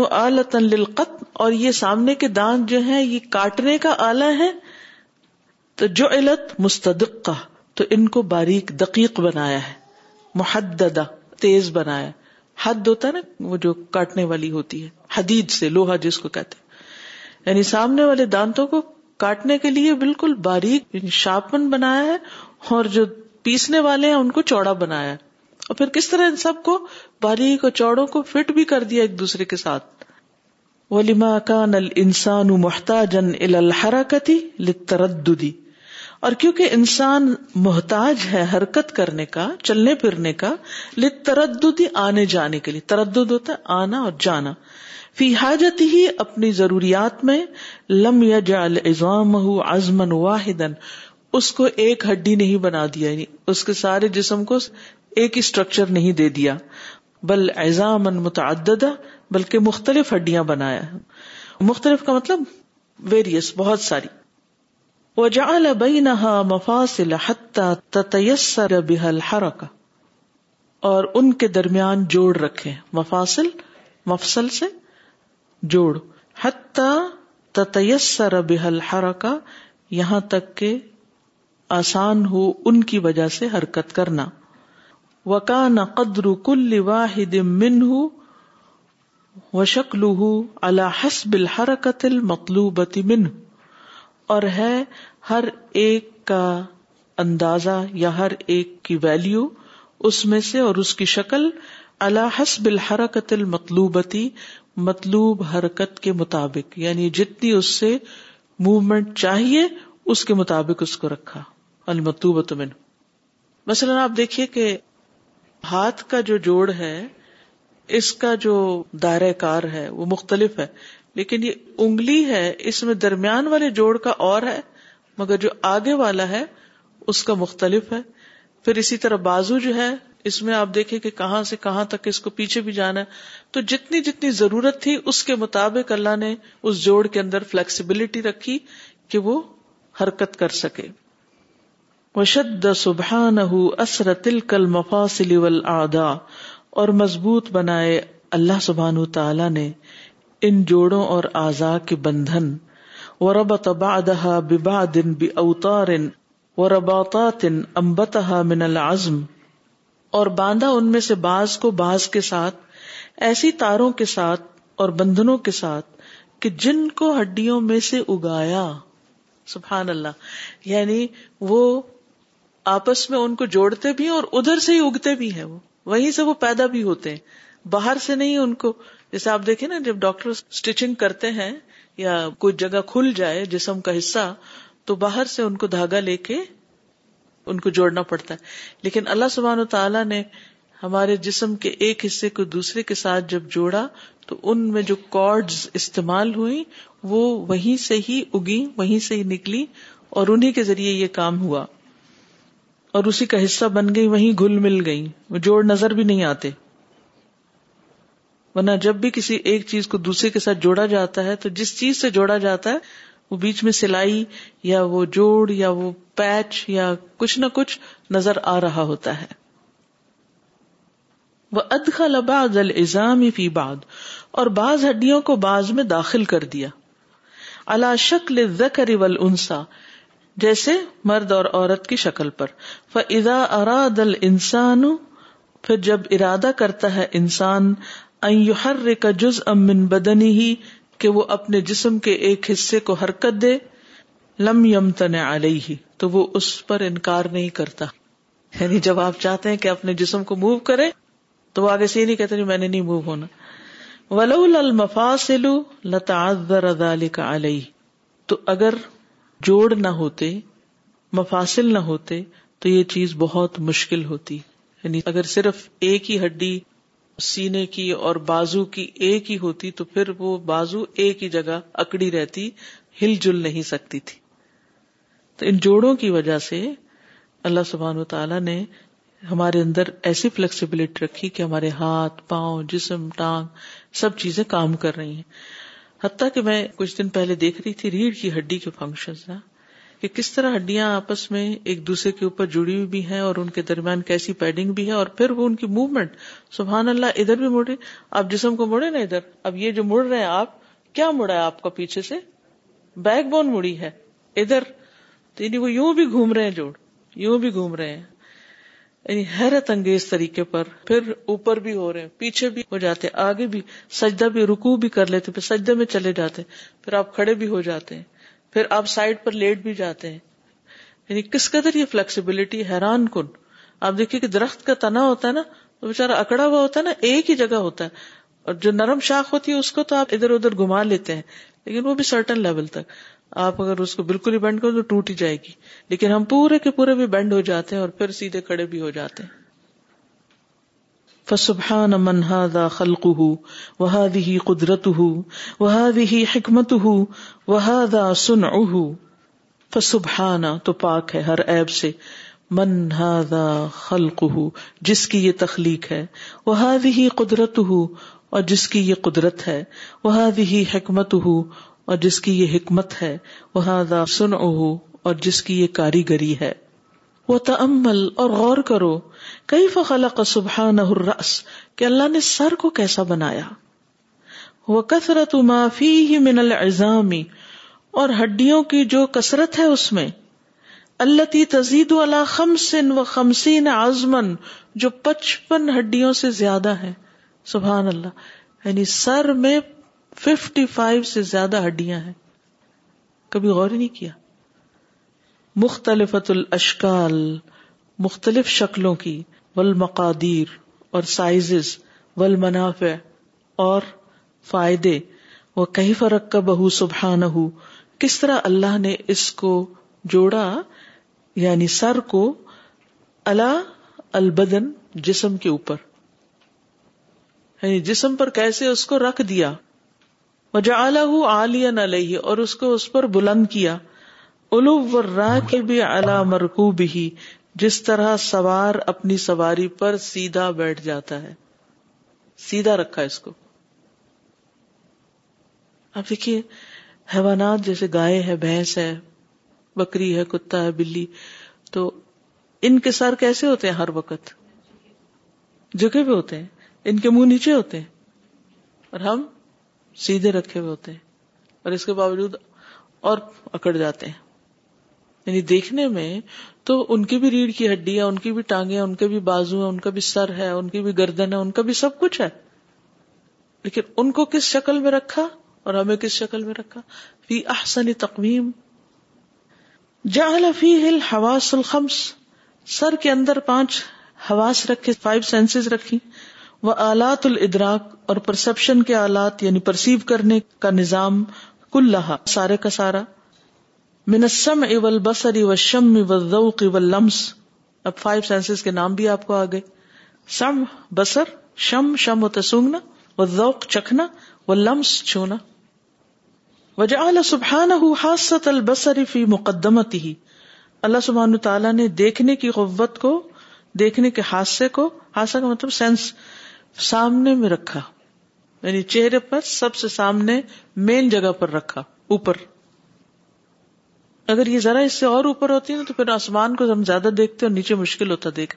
اور یہ سامنے کے دانت جو ہیں یہ کاٹنے کا آلہ ہے تو جو علت مستدق کا تو ان کو باریک دقیق بنایا ہے محدد تیز بنایا حد ہوتا ہے نا وہ جو کاٹنے والی ہوتی ہے حدید سے لوہا جس کو کہتے ہیں یعنی سامنے والے دانتوں کو کاٹنے کے لیے بالکل باریک شاپن بنایا ہے اور جو پیسنے والے ہیں ان کو چوڑا بنایا ہے اور پھر کس طرح ان سب کو باریک اور چوڑوں کو فٹ بھی کر دیا ایک دوسرے کے ساتھ ولیما کان السان محتاج الحرکتی لتردی اور کیونکہ انسان محتاج ہے حرکت کرنے کا چلنے پھرنے کا لتردی آنے جانے کے لیے تردد ہوتا ہے آنا اور جانا فی حاجت ہی اپنی ضروریات میں لم یا جال ازام ازمن واحدن اس کو ایک ہڈی نہیں بنا دیا یعنی اس کے سارے جسم کو ایک ہی اسٹرکچر نہیں دے دیا بل ایزامن متعدد بلکہ مختلف ہڈیاں بنایا مختلف کا مطلب ویریس بہت ساری وجعل بینا مفاصل حت تسر بها ہر کا ان کے درمیان جوڑ رکھے مفاصل مفصل سے جوڑ حتہ تسر بها ہر کا یہاں تک کہ آسان ہو ان کی وجہ سے حرکت کرنا وکان نہ قدر کل واحد من ہوں و شکلو حسب بلحر قتل مطلوبتی من اور ہر ایک کا اندازہ یا ہر ایک کی ویلو اس میں سے اور اس کی شکل اللہ حس بلحر قتل مطلوب حرکت کے مطابق یعنی جتنی اس سے موومنٹ چاہیے اس کے مطابق اس کو رکھا المطوبت من مثلاً آپ دیکھیے کہ ہاتھ کا جو جوڑ ہے اس کا جو دائرہ کار ہے وہ مختلف ہے لیکن یہ انگلی ہے اس میں درمیان والے جوڑ کا اور ہے مگر جو آگے والا ہے اس کا مختلف ہے پھر اسی طرح بازو جو ہے اس میں آپ دیکھیں کہ کہاں سے کہاں تک اس کو پیچھے بھی جانا ہے تو جتنی جتنی ضرورت تھی اس کے مطابق اللہ نے اس جوڑ کے اندر فلیکسیبلٹی رکھی کہ وہ حرکت کر سکے وشد اسر اور مضبوط بنائے اللہ سبحان تعالی نے ان جوڑوں اور آزا کے بندھن و من العزم امبتا باندھا ان میں سے باز کو باز کے ساتھ ایسی تاروں کے ساتھ اور بندھنوں کے ساتھ کہ جن کو ہڈیوں میں سے اگایا سبحان اللہ یعنی وہ آپس میں ان کو جوڑتے بھی اور ادھر سے ہی اگتے بھی ہیں وہ وہیں سے وہ پیدا بھی ہوتے ہیں باہر سے نہیں ان کو جیسے آپ دیکھیں نا جب ڈاکٹر اسٹیچنگ کرتے ہیں یا کوئی جگہ کھل جائے جسم کا حصہ تو باہر سے ان کو دھاگا لے کے ان کو جوڑنا پڑتا ہے لیکن اللہ سبحان و تعالیٰ نے ہمارے جسم کے ایک حصے کو دوسرے کے ساتھ جب جوڑا تو ان میں جو کارڈز استعمال ہوئی وہ وہیں سے ہی اگی وہیں سے ہی نکلی اور انہیں کے ذریعے یہ کام ہوا اور اسی کا حصہ بن گئی وہیں گھل مل گئی وہ جوڑ نظر بھی نہیں آتے ورنہ جب بھی کسی ایک چیز کو دوسرے کے ساتھ جوڑا جاتا ہے تو جس چیز سے جوڑا جاتا ہے وہ بیچ میں سلائی یا وہ جوڑ یا وہ پیچ یا کچھ نہ کچھ نظر آ رہا ہوتا ہے وہ ادخا لبا دل ازام فی باد اور بعض ہڈیوں کو بعض میں داخل کر دیا اللہ شکل ذکر ول جیسے مرد اور عورت کی شکل پر فا دل انسان پھر جب ارادہ کرتا ہے انسان ہر کا جز امن بدنی ہی کہ وہ اپنے جسم کے ایک حصے کو حرکت دے لم یم آلئی ہی تو وہ اس پر انکار نہیں کرتا یعنی جب آپ چاہتے ہیں کہ اپنے جسم کو موو کرے تو وہ آگے سے نہیں کہتے میں نے نہیں موو ہونا ولو لل مفا سلو لتا کا جوڑ نہ ہوتے مفاصل نہ ہوتے تو یہ چیز بہت مشکل ہوتی یعنی اگر صرف ایک ہی ہڈی سینے کی اور بازو کی ایک ہی ہوتی تو پھر وہ بازو ایک ہی جگہ اکڑی رہتی ہل جل نہیں سکتی تھی تو ان جوڑوں کی وجہ سے اللہ سبحان و تعالی نے ہمارے اندر ایسی فلیکسیبلٹی رکھی کہ ہمارے ہاتھ پاؤں جسم ٹانگ سب چیزیں کام کر رہی ہیں حتیٰ کہ میں کچھ دن پہلے دیکھ رہی تھی ریڑھ کی ہڈی کے فنکشن نا کہ کس طرح ہڈیاں آپس میں ایک دوسرے کے اوپر جڑی ہوئی بھی ہیں اور ان کے درمیان کیسی پیڈنگ بھی ہے اور پھر وہ ان کی موومنٹ سبحان اللہ ادھر بھی مڑے آپ جسم کو مڑے نا ادھر اب یہ جو مڑ رہے ہیں آپ کیا مڑا ہے آپ کا پیچھے سے بیک بون مڑی ہے ادھر تو یعنی وہ یوں بھی گھوم رہے ہیں جوڑ یوں بھی گھوم رہے ہیں یعنی حیرت انگیز طریقے پر پھر اوپر بھی ہو رہے ہیں پیچھے بھی ہو جاتے ہیں آگے بھی سجدہ بھی رکو بھی کر لیتے پھر سجدے میں چلے جاتے ہیں پھر آپ کھڑے بھی ہو جاتے ہیں پھر آپ سائڈ پر لیٹ بھی جاتے ہیں یعنی کس قدر یہ فلیکسیبلٹی حیران کن آپ دیکھیے کہ درخت کا تنا ہوتا ہے نا تو بےچارا اکڑا ہوا ہوتا ہے نا ایک ہی جگہ ہوتا ہے اور جو نرم شاخ ہوتی ہے اس کو تو آپ ادھر ادھر گھما لیتے ہیں لیکن وہ بھی سرٹن لیول تک آپ اگر اس کو بالکل ہی بینڈ کرو تو ٹوٹ ہی جائے گی لیکن ہم پورے کے پورے بھی بینڈ ہو جاتے ہیں اور پھر سیدھے کھڑے بھی ہو جاتے ہیں خلقه دا خلق ہو وہ قدرت ہو فسبحان تو پاک ہے ہر ایب سے من دا خلق ہو جس کی یہ تخلیق ہے وہ قدرته قدرت ہو اور جس کی یہ قدرت ہے وہ بھی حکمت ہو اور جس کی یہ حکمت ہے وہ سن اور جس کی یہ کاریگری ہے وہ تمل اور غور کرو کئی فخلا کا سبحا نہ رس اللہ نے سر کو کیسا بنایا وہ کثرت معافی ہی من الزامی اور ہڈیوں کی جو کثرت ہے اس میں اللہ تی تزید اللہ خمسن و خمسین آزمن جو پچپن ہڈیوں سے زیادہ ہے سبحان اللہ یعنی سر میں ففٹی فائیو سے زیادہ ہڈیاں ہیں کبھی غور نہیں کیا مختلف الاشکال مختلف شکلوں کی اور سائزز منافع اور فائدے وہ کہیں فرق کا بہ سبحان ہو کس طرح اللہ نے اس کو جوڑا یعنی سر کو البدن جسم کے اوپر یعنی جسم پر کیسے اس کو رکھ دیا وجعله آلہ عالیہ اور اس کو اس پر بلند کیا اولو کے بھی الا جس طرح سوار اپنی سواری پر سیدھا بیٹھ جاتا ہے سیدھا رکھا اس کو اب دیکھیے حیوانات جیسے گائے ہے بھینس ہے بکری ہے کتا ہے بلی تو ان کے سر کیسے ہوتے ہیں ہر وقت جھکے ہوئے ہوتے ہیں ان کے منہ نیچے ہوتے ہیں اور ہم سیدھے رکھے ہوئے ہوتے ہیں اور اس کے باوجود اور اکڑ جاتے ہیں یعنی دیکھنے میں تو ان کی بھی ریڑھ کی ہڈی ہے ان کی بھی ٹانگیں ان کے بھی بازو ہیں ان کا بھی سر ہے ان کی بھی گردن ہے ان کا بھی سب کچھ ہے لیکن ان کو کس شکل میں رکھا اور ہمیں کس شکل میں رکھا فی احسن تقویم جعل فیہ الحواس الخمس سر کے اندر پانچ حواس رکھے فائیو سینسز رکھی وہ آلات الدراک اور پرسپشن کے آلات یعنی پرسیو کرنے کا نظام کل سارے کا سارا ذوق لمس اب فائیو سینس کے نام بھی آپ کو سم بسر شم شم و تسونگنا و ذوق چکھنا و لمس چھونا وجہ سبحان بسر فی مقدمت ہی اللہ سبحان تعالیٰ نے دیکھنے کی قوت کو دیکھنے کے حادثے کو حادثہ مطلب سینس سامنے میں رکھا یعنی چہرے پر سب سے سامنے مین جگہ پر رکھا اوپر اگر یہ ذرا اس سے اور اوپر ہوتی نا تو پھر آسمان کو ہم زیادہ دیکھتے اور نیچے مشکل ہوتا دیکھ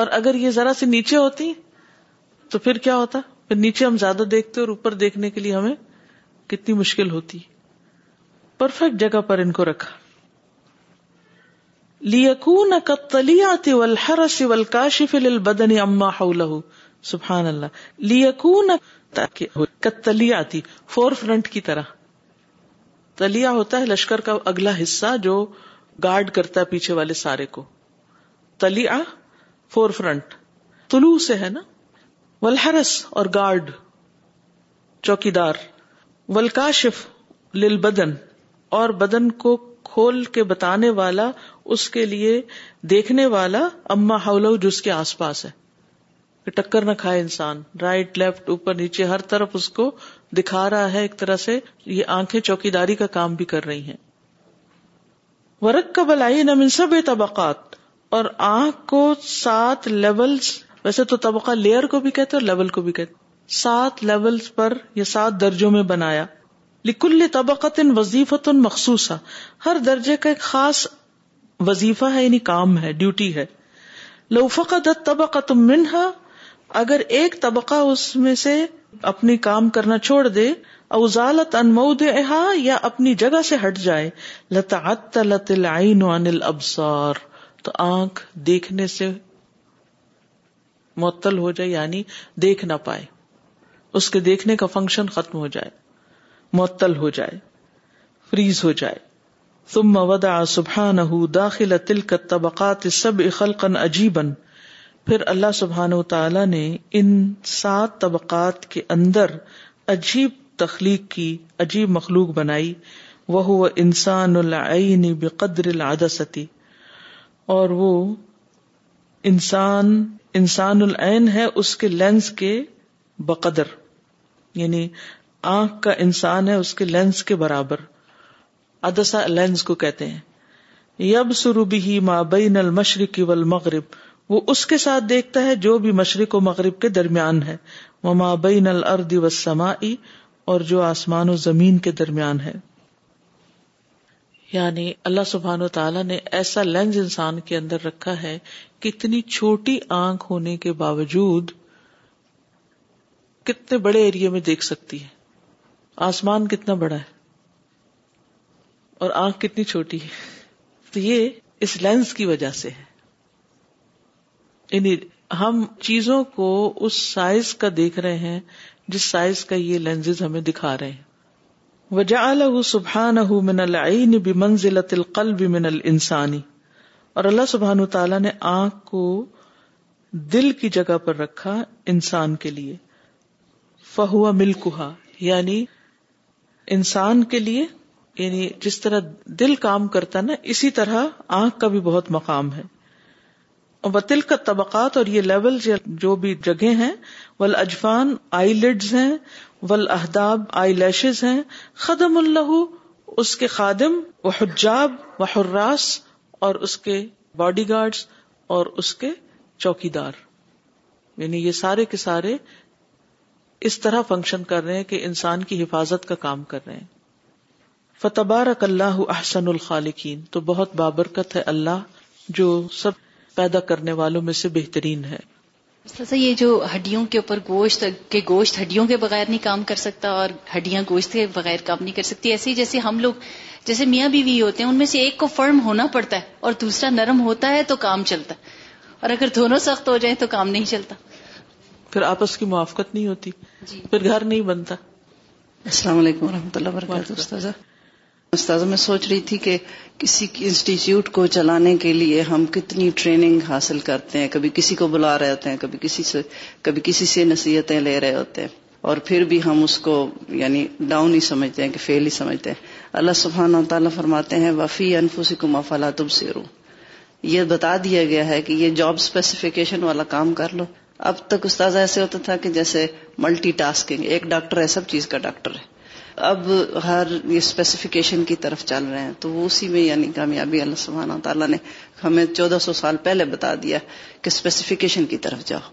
اور اگر یہ ذرا سی نیچے ہوتی تو پھر کیا ہوتا پھر نیچے ہم زیادہ دیکھتے اور اوپر دیکھنے کے لیے ہمیں کتنی مشکل ہوتی پرفیکٹ جگہ پر ان کو رکھا لیکون کن کا تلیا تیول ہر بدنی اما حوله سبحان اللہ لی تلیا آتی فور فرنٹ کی طرح تلیا ہوتا ہے لشکر کا اگلا حصہ جو گارڈ کرتا ہے پیچھے والے سارے کو تلیا فور فرنٹ سے ہے نا ولحرس اور گارڈ چوکی دار ولکاشف لل بدن اور بدن کو کھول کے بتانے والا اس کے لیے دیکھنے والا اما ہاؤلو جو اس کے آس پاس ہے کہ ٹکر نہ کھائے انسان رائٹ لیفٹ اوپر نیچے ہر طرف اس کو دکھا رہا ہے ایک طرح سے یہ آنکھیں چوکی داری کا کام بھی کر رہی ہے ورک کا بلائی نہ منصب طبقات اور آنکھ کو سات لیول ویسے تو طبقہ لیئر کو بھی کہتے اور لیول کو بھی کہتے سات لیول پر یا سات درجوں میں بنایا لکل طبقات وظیفۃن مخصوص ہر درجے کا ایک خاص وظیفہ ہے یعنی کام ہے ڈیوٹی ہے طبقہ تم منہا اگر ایک طبقہ اس میں سے اپنی کام کرنا چھوڑ دے اوزالت انمود یا اپنی جگہ سے ہٹ جائے لتا ابسار تو آنکھ دیکھنے سے معطل ہو جائے یعنی دیکھ نہ پائے اس کے دیکھنے کا فنکشن ختم ہو جائے معطل ہو جائے فریز ہو جائے تم مدا سبحا داخل تلك الطبقات السبع سب اخل عجیبن پھر اللہ سبحان و تعالی نے ان سات طبقات کے اندر عجیب تخلیق کی عجیب مخلوق بنائی وہ انسان العین اور وہ انسان انسان العین ہے اس کے لینس کے بقدر یعنی آنکھ کا انسان ہے اس کے لینس کے برابر ادسا لینس کو کہتے ہیں یب سربی بین المشرقی والمغرب مغرب وہ اس کے ساتھ دیکھتا ہے جو بھی مشرق و مغرب کے درمیان ہے بین الارض سما اور جو آسمان و زمین کے درمیان ہے یعنی اللہ سبحان و تعالیٰ نے ایسا لینز انسان کے اندر رکھا ہے کہ اتنی چھوٹی آنکھ ہونے کے باوجود کتنے بڑے ایریا میں دیکھ سکتی ہے آسمان کتنا بڑا ہے اور آنکھ کتنی چھوٹی ہے تو یہ اس لینس کی وجہ سے ہے یعنی ہم چیزوں کو اس سائز کا دیکھ رہے ہیں جس سائز کا یہ لینزز ہمیں دکھا رہے ہیں وجا سبحان تلقل انسانی اور اللہ سبحان تعالی نے آنکھ کو دل کی جگہ پر رکھا انسان کے لیے فہو ملکا یعنی انسان کے لیے یعنی جس طرح دل کام کرتا نا اسی طرح آنکھ کا بھی بہت مقام ہے وطل کا طبقات اور یہ لیول جو بھی جگہ ہیں ول اجفان آئی لڈز ہیں ول احداب آئی لیشز ہیں خدم اللہ اس کے خادم و حجاب و حراس اور اس کے باڈی گارڈز اور اس کے چوکی دار یعنی یہ سارے کے سارے اس طرح فنکشن کر رہے ہیں کہ انسان کی حفاظت کا کام کر رہے ہیں فتبارک اللہ احسن الخالقین تو بہت بابرکت ہے اللہ جو سب پیدا کرنے والوں میں سے بہترین ہے یہ جو ہڈیوں کے اوپر گوشت کے گوشت ہڈیوں کے بغیر نہیں کام کر سکتا اور ہڈیاں گوشت کے بغیر کام نہیں کر سکتی ایسے ہی جیسے ہم لوگ جیسے میاں بیوی ہوتے ہیں ان میں سے ایک کو فرم ہونا پڑتا ہے اور دوسرا نرم ہوتا ہے تو کام چلتا ہے اور اگر دونوں سخت ہو جائیں تو کام نہیں چلتا پھر آپس کی موافقت نہیں ہوتی جی پھر گھر نہیں بنتا السلام علیکم و رحمۃ اللہ وبرکاتہ استاذ میں سوچ رہی تھی کہ کسی انسٹیٹیوٹ کو چلانے کے لیے ہم کتنی ٹریننگ حاصل کرتے ہیں کبھی کسی کو بلا رہے ہوتے ہیں کبھی کسی سے کبھی کسی سے نصیحتیں لے رہے ہوتے ہیں اور پھر بھی ہم اس کو یعنی ڈاؤن ہی سمجھتے ہیں کہ فیل ہی سمجھتے ہیں اللہ سبحانہ و تعالیٰ فرماتے ہیں وفی انفوسی کو مافالاتب تم یہ بتا دیا گیا ہے کہ یہ جاب اسپیسیفیکیشن والا کام کر لو اب تک استاذ ایسے ہوتا تھا کہ جیسے ملٹی ٹاسکنگ ایک ڈاکٹر ہے سب چیز کا ڈاکٹر ہے اب ہر یہ اسپیسیفکیشن کی طرف چل رہے ہیں تو وہ اسی میں یعنی کامیابی اللہ سبحانہ تعالیٰ نے ہمیں چودہ سو سال پہلے بتا دیا کہ اسپیسیفکیشن کی طرف جاؤ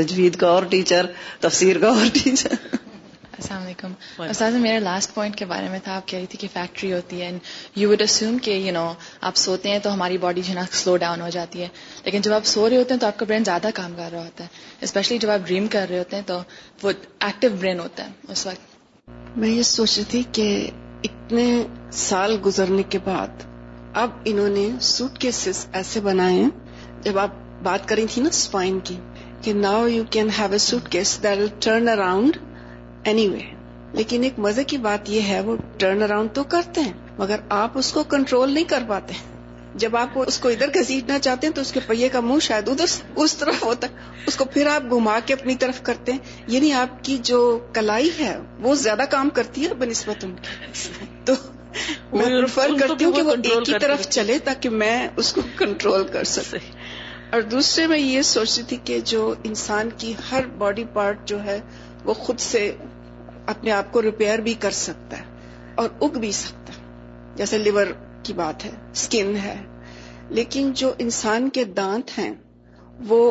تجوید کا اور ٹیچر تفسیر کا اور ٹیچر السلام علیکم استاذ میرے لاسٹ پوائنٹ کے بارے میں تھا آپ کہہ رہی تھی کہ فیکٹری ہوتی ہے اینڈ یو وڈ اسیوم کہ یو نو آپ سوتے ہیں تو ہماری باڈی جو نا سلو ڈاؤن ہو جاتی ہے لیکن جب آپ سو رہے ہوتے ہیں تو آپ کا برین زیادہ کام کر رہا ہوتا ہے اسپیشلی جب آپ ڈریم کر رہے ہوتے ہیں تو وہ ایکٹیو برین ہوتا ہے اس وقت میں یہ سوچ رہی تھی کہ اتنے سال گزرنے کے بعد اب انہوں نے سوٹ کیسز ایسے بنائے ہیں جب آپ بات کری تھی نا اسپائن کی now you can have a suitcase دل ٹرن اراؤنڈ اینی وے لیکن ایک مزے کی بات یہ ہے وہ ٹرن اراؤنڈ تو کرتے ہیں مگر آپ اس کو کنٹرول نہیں کر پاتے جب آپ اس کو ادھر گھسیٹنا چاہتے ہیں تو اس کے پہیے کا منہ شاید ادھر اس طرف ہوتا ہے اس کو پھر آپ گھما کے اپنی طرف کرتے ہیں یعنی آپ کی جو کلائی ہے وہ زیادہ کام کرتی ہے بہ نسبت ان کی تو میں پریفر کرتی ہوں کہ وہ ایک طرف چلے تاکہ میں اس کو کنٹرول کر سکے اور دوسرے میں یہ سوچتی تھی کہ جو انسان کی ہر باڈی پارٹ جو ہے وہ خود سے اپنے آپ کو ریپیئر بھی کر سکتا ہے اور اگ بھی سکتا ہے جیسے لیور کی بات ہے سکن ہے لیکن جو انسان کے دانت ہیں وہ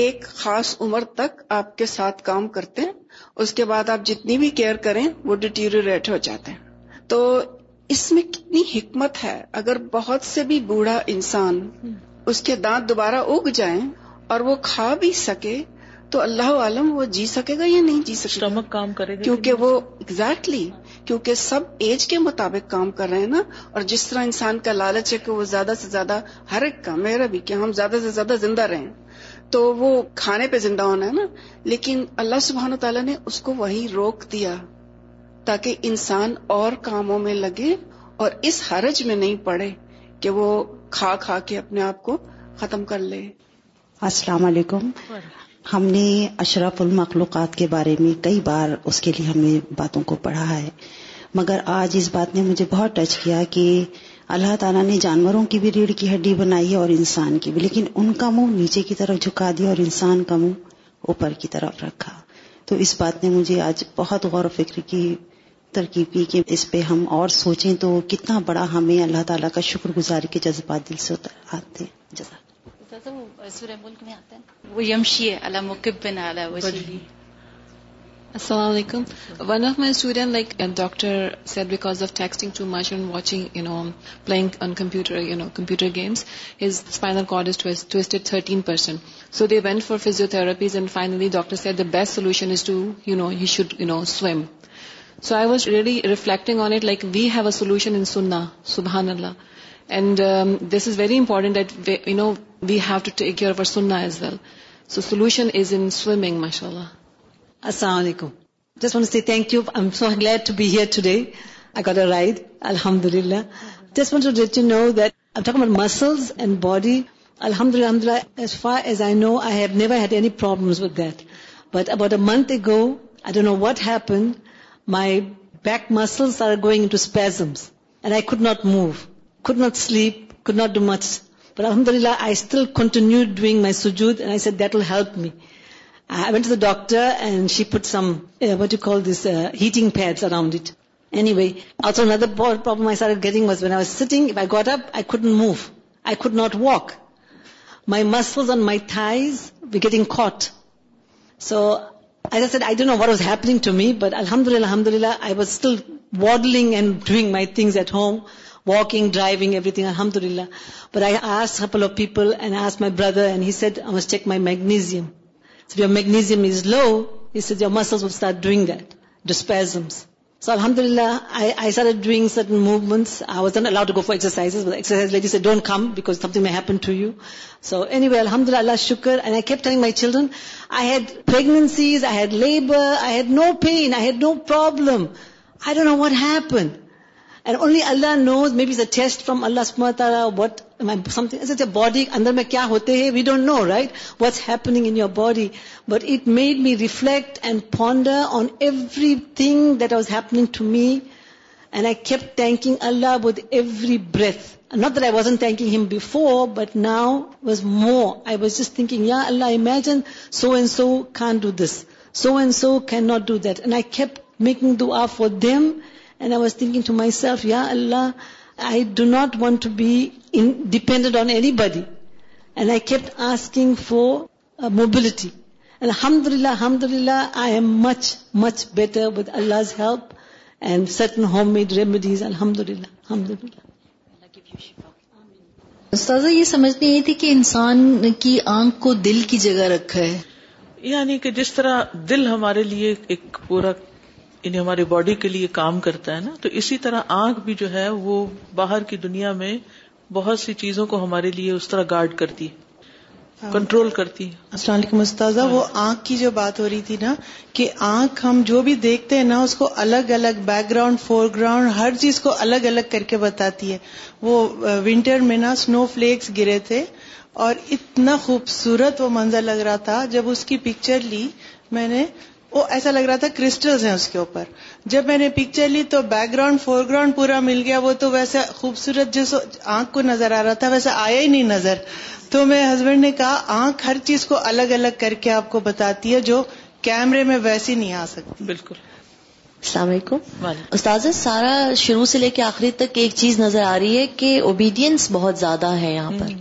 ایک خاص عمر تک آپ کے ساتھ کام کرتے ہیں اس کے بعد آپ جتنی بھی کیئر کریں وہ ڈیٹیریٹ ہو جاتے ہیں تو اس میں کتنی حکمت ہے اگر بہت سے بھی بوڑھا انسان اس کے دانت دوبارہ اگ جائیں اور وہ کھا بھی سکے تو اللہ عالم وہ جی سکے گا یا نہیں جی سکے گا کام کرے گا کیونکہ وہ exactly کیونکہ سب ایج کے مطابق کام کر رہے ہیں نا اور جس طرح انسان کا لالچ ہے کہ وہ زیادہ سے زیادہ ہر ایک کا میرا بھی کہ ہم زیادہ سے زیادہ زندہ رہیں تو وہ کھانے پہ زندہ ہونا ہے نا لیکن اللہ سبحان تعالیٰ نے اس کو وہی روک دیا تاکہ انسان اور کاموں میں لگے اور اس حرج میں نہیں پڑے کہ وہ کھا کھا کے اپنے آپ کو ختم کر لے السلام علیکم ہم نے اشرف المخلوقات کے بارے میں کئی بار اس کے لیے ہم نے باتوں کو پڑھا ہے مگر آج اس بات نے مجھے بہت ٹچ کیا کہ اللہ تعالیٰ نے جانوروں کی بھی ریڑھ کی ہڈی بنائی ہے اور انسان کی بھی لیکن ان کا منہ نیچے کی طرف جھکا دیا اور انسان کا منہ اوپر کی طرف رکھا تو اس بات نے مجھے آج بہت غور و فکر کی ترکیب کی کہ اس پہ ہم اور سوچیں تو کتنا بڑا ہمیں اللہ تعالیٰ کا شکر گزار کے جذبات دل سے اتر آتے ہیں ہوتا تھا وہ سورہ ملک میں آتا ہے وہ یمشی علی مکب بن علی وجلی السلام علیکم one of my student like doctor said because of texting too much and watching you know playing on computer you know computer games his spinal cord is twisted thirteen percent so they went for physio and finally doctor said the best solution is to you know he should you know swim so I was really reflecting on it like we have a solution in سننا سبحان اللہ and this is very important that you know we have to take care over سننا as well so solution is in swimming ماشاء اللہ السلام علیکم جس one C thank you I'm so glad to be here today I got a ride الحمد للہ جس one to date you know that I'm muscles and body الحمد للہ الحمد للہ as far as I know I have never had any problem with that but about a month ago I don't know what happen my back muscles are going to spasms and I could not move could not sleep could not do much الحمد للہ I still continue doing made ویلپ mattress moved not walk miss was on thighs we getting to me but الحمد للہ الحمد للہ I was still waddling and doing my things at home walking driving الحمد اللہ but I people my magnesium you magnesium you muscles الحمد للہ شکر and I my چلڈرنڈ purchase I had labour I had no pain I'd no problem no Vuitton and only Allah knows maybe a test from Allah what body اندر میں کیا ہوتے ہیں we don't know right what's happening in your body but it made me reflect and ponder on everything that was happening to me and I keep thinking Allah with every breath not I wasn't thinking him before but now was more I was just thinking یا اللہ imagine so and so can do this so and so can not do and I keep making دو ا for them موبلٹیٹر with Allah help and سٹن home made remedies الحمد للہ الحمد للہ اللہ اساتذہ یہ نہیں آئی تھی کہ انسان کی آنکھ کو دل کی جگہ رکھا ہے یعنی کہ جس طرح دل ہمارے لیے ایک پورا یعنی ہماری باڈی کے لیے کام کرتا ہے نا تو اسی طرح آنکھ بھی جو ہے وہ باہر کی دنیا میں بہت سی چیزوں کو ہمارے لیے اس طرح گارڈ کرتی ہے کنٹرول کرتی السلام علیکم استاذہ وہ آنکھ کی جو بات ہو رہی تھی نا کہ آنکھ ہم جو بھی دیکھتے ہیں نا اس کو الگ الگ بیک گراؤنڈ فور گراؤنڈ ہر چیز کو الگ الگ کر کے بتاتی ہے وہ ونٹر میں نا سنو فلیکس گرے تھے اور اتنا خوبصورت وہ منظر لگ رہا تھا جب اس کی پکچر لی میں نے وہ ایسا لگ رہا تھا کرسٹلز ہیں اس کے اوپر جب میں نے پکچر لی تو بیک گراؤنڈ فور گراؤنڈ پورا مل گیا وہ تو ویسے خوبصورت جس آنکھ کو نظر آ رہا تھا ویسے آیا ہی نہیں نظر تو میرے ہسبینڈ نے کہا آنکھ ہر چیز کو الگ الگ کر کے آپ کو بتاتی ہے جو کیمرے میں ویسی نہیں آ سکتی بالکل السلام علیکم استاد سارا شروع سے لے کے آخری تک ایک چیز نظر آ رہی ہے کہ اوبیڈینس بہت زیادہ ہے یہاں پر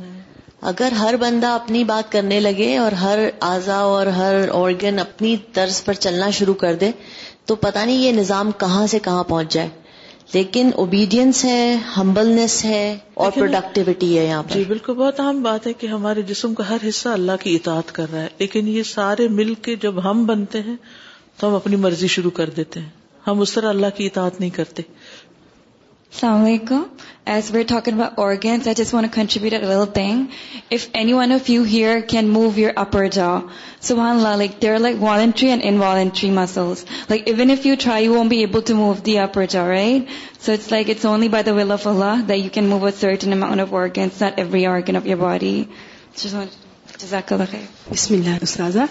اگر ہر بندہ اپنی بات کرنے لگے اور ہر اعضا اور ہر آرگن اپنی طرز پر چلنا شروع کر دے تو پتہ نہیں یہ نظام کہاں سے کہاں پہنچ جائے لیکن اوبیڈینس ہے ہمبلنس ہے اور پروڈکٹیوٹی ہے یہاں جی، پر جی بالکل بہت اہم بات ہے کہ ہمارے جسم کا ہر حصہ اللہ کی اطاعت کر رہا ہے لیکن یہ سارے مل کے جب ہم بنتے ہیں تو ہم اپنی مرضی شروع کر دیتے ہیں ہم اس طرح اللہ کی اطاعت نہیں کرتے السلام علیکم as we're talk I برگنس want contribute contribute well thing if anyone of you here can move your upper jaw so law like there are like voluntary and involuntary muscles like even if you try you Vim be able to move the upper jaw right so it's like it's only by the will of Allah that you can move a certain amount of organs not every organ of your body جزاک بسم اللہ استاذہ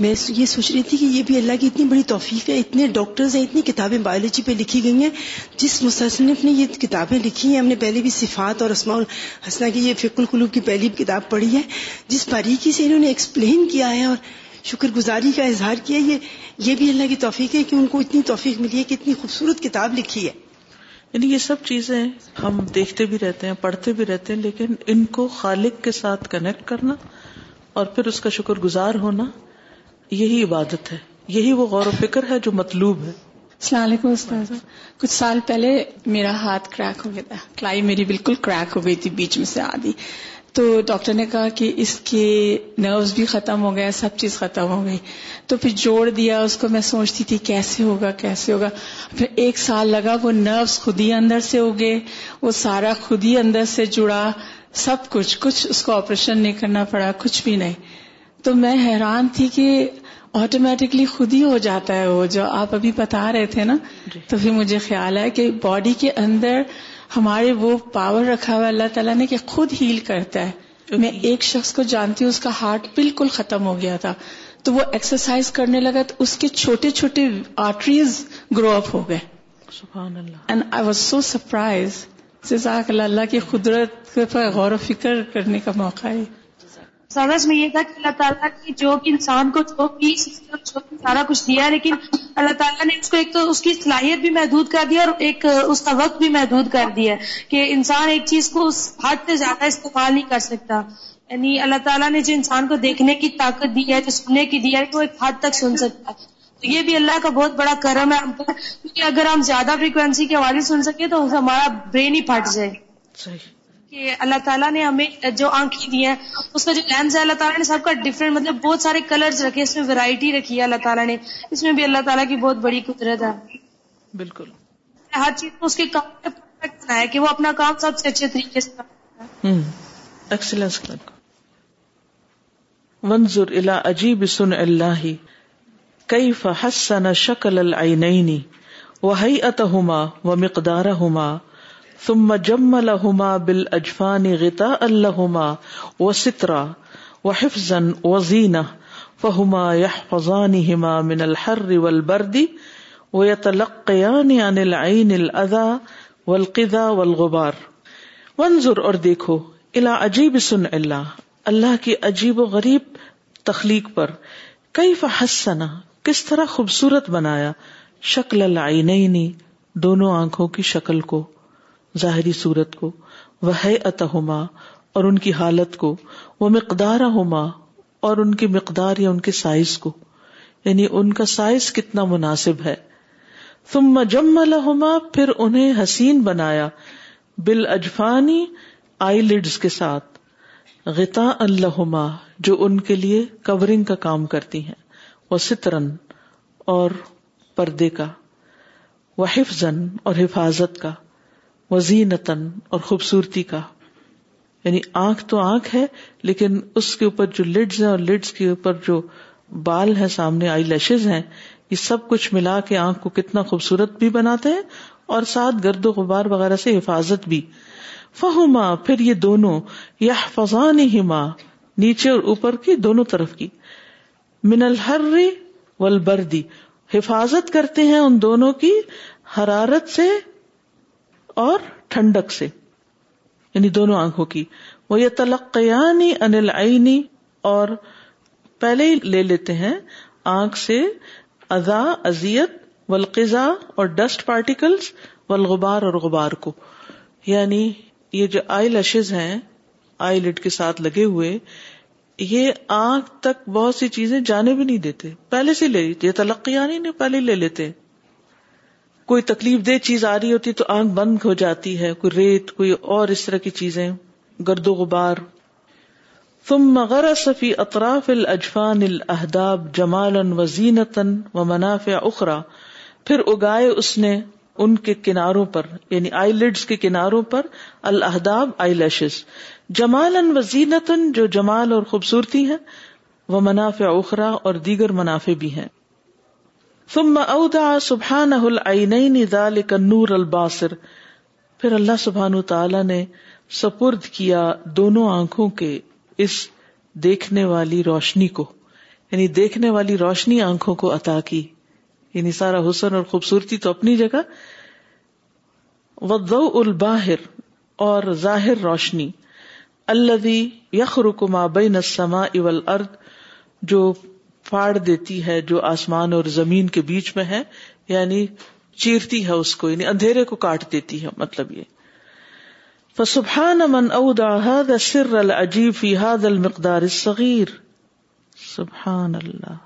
میں یہ سوچ رہی تھی کہ یہ بھی اللہ کی اتنی بڑی توفیق ہے اتنے ڈاکٹرز ہیں اتنی کتابیں بایولوجی پہ لکھی گئی ہیں جس مصنف نے یہ کتابیں لکھی ہیں ہم نے پہلے بھی صفات اور اسماء الحسنہ کی یہ فک القلوب کی پہلی کتاب پڑھی ہے جس باریکی سے انہوں نے ایکسپلین کیا ہے اور شکر گزاری کا اظہار کیا یہ بھی اللہ کی توفیق ہے کہ ان کو اتنی توفیق ملی ہے کہ اتنی خوبصورت کتاب لکھی ہے یعنی یہ سب چیزیں ہم دیکھتے بھی رہتے ہیں پڑھتے بھی رہتے ہیں لیکن ان کو خالق کے ساتھ کنیکٹ کرنا اور پھر اس کا شکر گزار ہونا یہی عبادت ہے یہی وہ غور و فکر ہے جو مطلوب ہے السلام علیکم استاذ کچھ سال پہلے میرا ہاتھ کریک ہو گیا تھا کلائی میری بالکل کریک ہو گئی تھی بیچ میں سے آدھی تو ڈاکٹر نے کہا کہ اس کے نروز بھی ختم ہو گئے سب چیز ختم ہو گئی تو پھر جوڑ دیا اس کو میں سوچتی تھی کیسے ہوگا کیسے ہوگا پھر ایک سال لگا وہ نروز خود ہی اندر سے ہو گئے وہ سارا خود ہی اندر سے جڑا سب کچھ کچھ اس کو آپریشن نہیں کرنا پڑا کچھ بھی نہیں تو میں حیران تھی کہ آٹومیٹکلی خود ہی ہو جاتا ہے وہ جو آپ ابھی بتا رہے تھے نا جی۔ تو پھر مجھے خیال ہے کہ باڈی کے اندر ہمارے وہ پاور رکھا ہوا اللہ تعالیٰ نے کہ خود ہیل کرتا ہے میں ایک شخص کو جانتی ہوں اس کا ہارٹ بالکل ختم ہو گیا تھا تو وہ ایکسرسائز کرنے لگا تو اس کے چھوٹے چھوٹے آرٹریز گرو اپ ہو گئے and I was so surprise جزاک اللہ اللہ کی قدرت پر غور و فکر کرنے کا موقع ہے سمجھ میں یہ تھا کہ اللہ تعالیٰ نے بھی انسان کو بھی سسٹم جو بھی سارا کچھ دیا ہے لیکن اللہ تعالیٰ نے اس کو ایک تو اس کی صلاحیت بھی محدود کر دیا اور ایک اس کا وقت بھی محدود کر دیا کہ انسان ایک چیز کو اس حد سے زیادہ استعمال نہیں کر سکتا یعنی اللہ تعالیٰ نے جو انسان کو دیکھنے کی طاقت دی ہے جو سننے کی دی ہے وہ ایک حد تک سن سکتا ہے یہ بھی اللہ کا بہت بڑا کرم ہے ہم پر کیونکہ اگر ہم زیادہ فریکوینسی کی والے سن سکے تو ہمارا برین ہی پھٹ جائے کہ اللہ تعالیٰ نے ہمیں جو آنکھیں دی ہیں اس کا جو لینس ہے اللہ تعالیٰ نے سب کا ڈفرینٹ مطلب بہت سارے کلرز رکھے اس میں ویرائٹی رکھی ہے اللہ تعالیٰ نے اس میں بھی اللہ تعالیٰ کی بہت بڑی قدرت ہے بالکل ہر چیز کو اس کے کام میں پرفیکٹ بنایا کہ وہ اپنا کام سب سے اچھے طریقے سے اللہ عجیب سن کئی فحس شکل العینی وہی اتحما و مقدار ہوما ثم جم لہما بل اجفان غتا الحما و سترا و حفظ و زین فہما یا فضان ہما من الحر و البردی و یتلقیان ان العین الدا و القدا و الغبار منظر اور دیکھو الا عجیب سن اللہ اللہ کی عجیب و غریب تخلیق پر کئی فحسنا کس طرح خوبصورت بنایا شکل لائی دونوں آنکھوں کی شکل کو ظاہری صورت کو وہ اتہما اور ان کی حالت کو وہ مقدار ہوما اور ان کی مقدار یا ان کے سائز کو یعنی ان کا سائز کتنا مناسب ہے تم مجم اللہ پھر انہیں حسین بنایا بل اجفانی آئی لڈس کے ساتھ غتا اللہ جو ان کے لیے کورنگ کا کام کرتی ہیں سترن اور پردے کا و حفظن اور حفاظت کا وزینتن اور خوبصورتی کا یعنی آنکھ تو آنکھ ہے لیکن اس کے اوپر جو لڈز ہیں اور لڈز کے اوپر جو بال ہیں سامنے آئی لیشز ہیں یہ سب کچھ ملا کے آنکھ کو کتنا خوبصورت بھی بناتے ہیں اور ساتھ گرد و غبار وغیرہ سے حفاظت بھی فہما پھر یہ دونوں یا فضان ہی ماں نیچے اور اوپر کی دونوں طرف کی من ہرری والبردی حفاظت کرتے ہیں ان دونوں کی حرارت سے اور ٹھنڈک سے یعنی دونوں آنکھوں کی وہ یہ تلقیانی انل آئینی اور پہلے ہی لے لیتے ہیں آنکھ سے ازا ازیت ولقزا اور ڈسٹ پارٹیکلس و الغبار اور غبار کو یعنی یہ جو آئی لشز ہیں آئی لڈ کے ساتھ لگے ہوئے یہ آنکھ تک بہت سی چیزیں جانے بھی نہیں دیتے پہلے سے لے لیتے تلقی پہلے لے لیتے کوئی تکلیف دہ چیز آ رہی ہوتی تو آنکھ بند ہو جاتی ہے کوئی ریت کوئی اور اس طرح کی چیزیں گرد و غبار تم مغر صفی اطراف الاجفان اجفان ال احداب جمال وزینطن و مناف یا اخرا پھر اگائے اس نے ان کے کناروں پر یعنی آئی لڈس کے کناروں پر الحداب آئی لیشز جمال ان وزینتن جو جمال اور خوبصورتی ہے وہ منافع اخرا اور دیگر منافع بھی ہیں ثم سبحان ذالک النور الباصر پھر اللہ سبحان تعالی نے سپرد کیا دونوں آنکھوں کے اس دیکھنے والی روشنی کو یعنی دیکھنے والی روشنی آنکھوں کو عطا کی یعنی سارا حسن اور خوبصورتی تو اپنی جگہ الباہر اور ظاہر روشنی اللہ یخ رکما بے نسما اول ارد جو ہے جو آسمان اور زمین کے بیچ میں ہے یعنی چیرتی ہے اس کو یعنی اندھیرے کو کاٹ دیتی ہے مطلب یہ سبحان سر الجیب فیحاد المقدار سبحان اللہ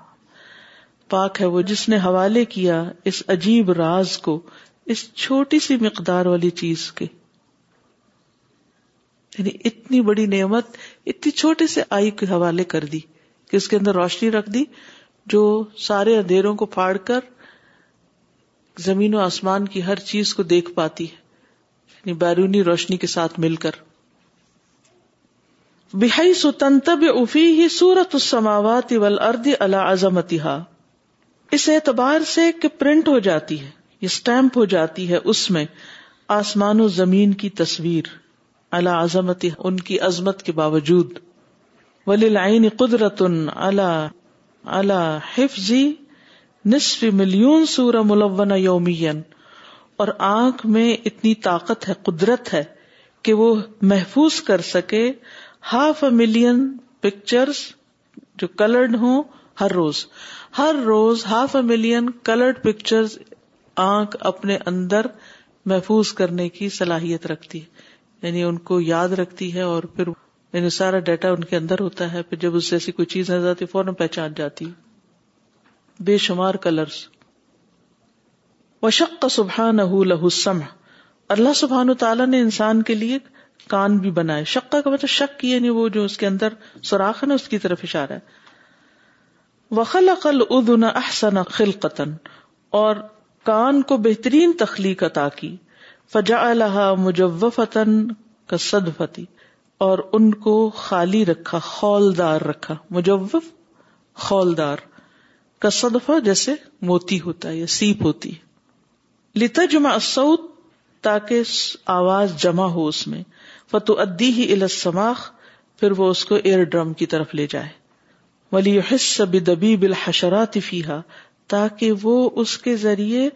پاک ہے وہ جس نے حوالے کیا اس عجیب راز کو اس چھوٹی سی مقدار والی چیز کے یعنی اتنی بڑی نعمت اتنی چھوٹی سے آئی کے حوالے کر دی کہ اس کے اندر روشنی رکھ دی جو سارے اندھیروں کو پھاڑ کر زمین و آسمان کی ہر چیز کو دیکھ پاتی ہے یعنی بیرونی روشنی کے ساتھ مل کر بحی افی ہی سورت اس سماوات اللہ اس اعتبار سے کہ پرنٹ ہو جاتی ہے یہ سٹیمپ ہو جاتی ہے اس میں آسمان و زمین کی تصویر اللہ عظمت ان کی عظمت کے باوجود ولی لائن قدرت اللہ حفظ نصف ملیون سور مل یومین اور آنکھ میں اتنی طاقت ہے قدرت ہے کہ وہ محفوظ کر سکے ہاف اے ملین پکچر جو کلرڈ ہوں ہر روز ہر روز half a million coloured picture آنکھ اپنے اندر محفوظ کرنے کی صلاحیت رکھتی ہے یعنی ان کو یاد رکھتی ہے اور پھر یعنی سارا ڈیٹا ان کے اندر ہوتا ہے پھر جب اس جیسی کوئی چیز نظر آتی فوراً پہچان جاتی بے شمار کلرز وشق سبحان سمح اللہ سبحان تعالیٰ نے انسان کے لیے کان بھی بنائے شکا کا مطلب شک کی یعنی وہ جو اس کے اندر سوراخ نا اس کی طرف اشارہ ہے وخل اقل ادن احسن قطن اور کان کو بہترین تخلیق عطا کی فجا الحا فتی اور ان کو خالی رکھا خولدار رکھا مجوف خولدار جیسے موتی ہوتا ہے یا سیپ ہوتی ہے لتا جمع سعود تاکہ آواز جمع ہو اس میں فتو ادی ہی السماخ پھر وہ اس کو ایئر ڈرم کی طرف لے جائے ولی حصہ بدبی بالحشرات فیحا تاکہ وہ اس کے ذریعے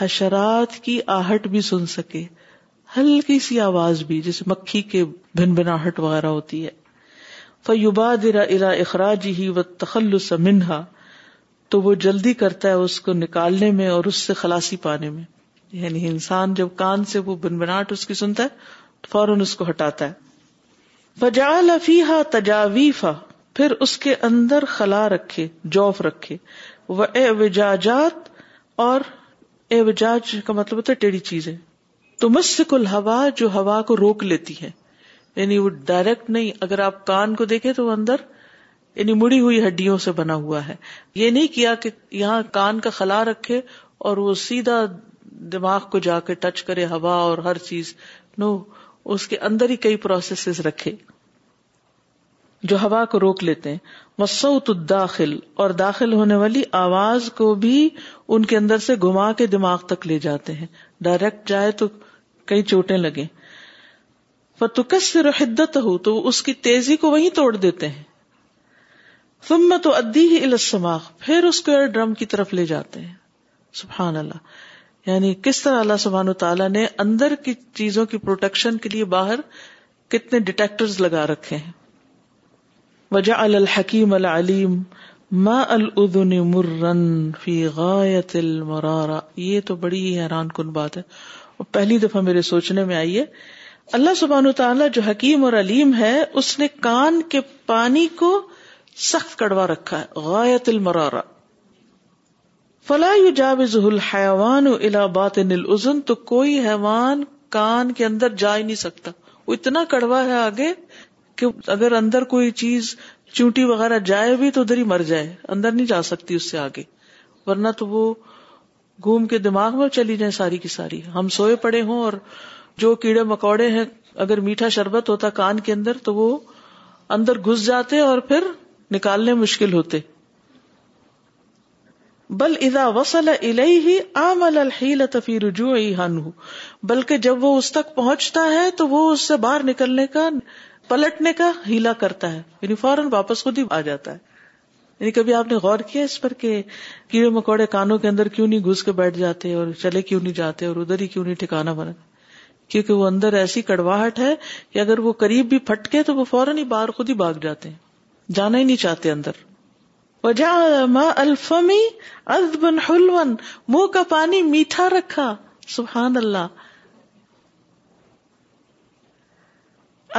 حشرات کی آہٹ بھی سن سکے ہلکی سی آواز بھی جیسے مکھی کے بھن بناہٹ وغیرہ ہوتی ہے فیوبا درا اخراج ہی و منہا تو وہ جلدی کرتا ہے اس کو نکالنے میں اور اس سے خلاسی پانے میں یعنی انسان جب کان سے وہ بن بناٹ اس کی سنتا ہے تو فوراً اس کو ہٹاتا ہے فجا لفیحا تجاویفا پھر اس کے اندر خلا رکھے جوف رکھے وہ وجاجات اور کا مطلب ہوتا ہے چیز تو مسکل ہوا جو ہوا کو روک لیتی ہے یعنی وہ ڈائریکٹ نہیں اگر آپ کان کو دیکھیں تو اندر یعنی مڑی ہوئی ہڈیوں سے بنا ہوا ہے یہ نہیں کیا کہ یہاں کان کا خلا رکھے اور وہ سیدھا دماغ کو جا کے ٹچ کرے ہوا اور ہر چیز نو اس کے اندر ہی کئی پروسیسز رکھے جو ہوا کو روک لیتے ہیں وسعت الداخل داخل اور داخل ہونے والی آواز کو بھی ان کے اندر سے گھما کے دماغ تک لے جاتے ہیں ڈائریکٹ جائے تو کئی چوٹیں لگے فتوکس سے تو اس کی تیزی کو وہی توڑ دیتے ہیں سمت و ادی ہی پھر اس کو ایئر ڈرم کی طرف لے جاتے ہیں سبحان اللہ یعنی کس طرح اللہ سبحان تعالیٰ نے اندر کی چیزوں کی پروٹیکشن کے لیے باہر کتنے ڈیٹیکٹر لگا رکھے ہیں وجا الحکیم العلیم ما الدن مرن فی المرارا یہ تو بڑی حیران کن بات ہے اور پہلی دفعہ میرے سوچنے میں آئی اللہ سبحان تعالیٰ جو حکیم اور علیم ہے اس نے کان کے پانی کو سخت کڑوا رکھا ہے غیت المرارا فلا جاوز الحوان الحبات تو کوئی حیوان کان کے اندر جا ہی نہیں سکتا وہ اتنا کڑوا ہے آگے کہ اگر اندر کوئی چیز چونٹی وغیرہ جائے بھی تو ادھر ہی مر جائے اندر نہیں جا سکتی اس سے آگے ورنہ تو وہ گھوم کے دماغ میں چلی جائے ساری کی ساری ہم سوئے پڑے ہوں اور جو کیڑے مکوڑے ہیں اگر میٹھا شربت ہوتا کان کے اندر تو وہ اندر گھس جاتے اور پھر نکالنے مشکل ہوتے بل ادا وسل الیطفی رجوع بلکہ جب وہ اس تک پہنچتا ہے تو وہ اس سے باہر نکلنے کا پلٹنے کا ہیلا کرتا ہے یعنی فوراً واپس خود ہی آ جاتا ہے یعنی کبھی آپ نے غور کیا اس پر کہ کیڑے مکوڑے کانوں کے اندر کیوں نہیں گھس کے بیٹھ جاتے اور چلے کیوں نہیں جاتے اور ادھر ہی کیوں نہیں ٹھکانا بنا کیونکہ وہ اندر ایسی کڑواہٹ ہے کہ اگر وہ قریب بھی پھٹ کے تو وہ فوراً ہی باہر خود ہی بھاگ جاتے ہیں جانا ہی نہیں چاہتے اندر الفمی ازبن حلون منہ کا پانی میٹھا رکھا سبحان اللہ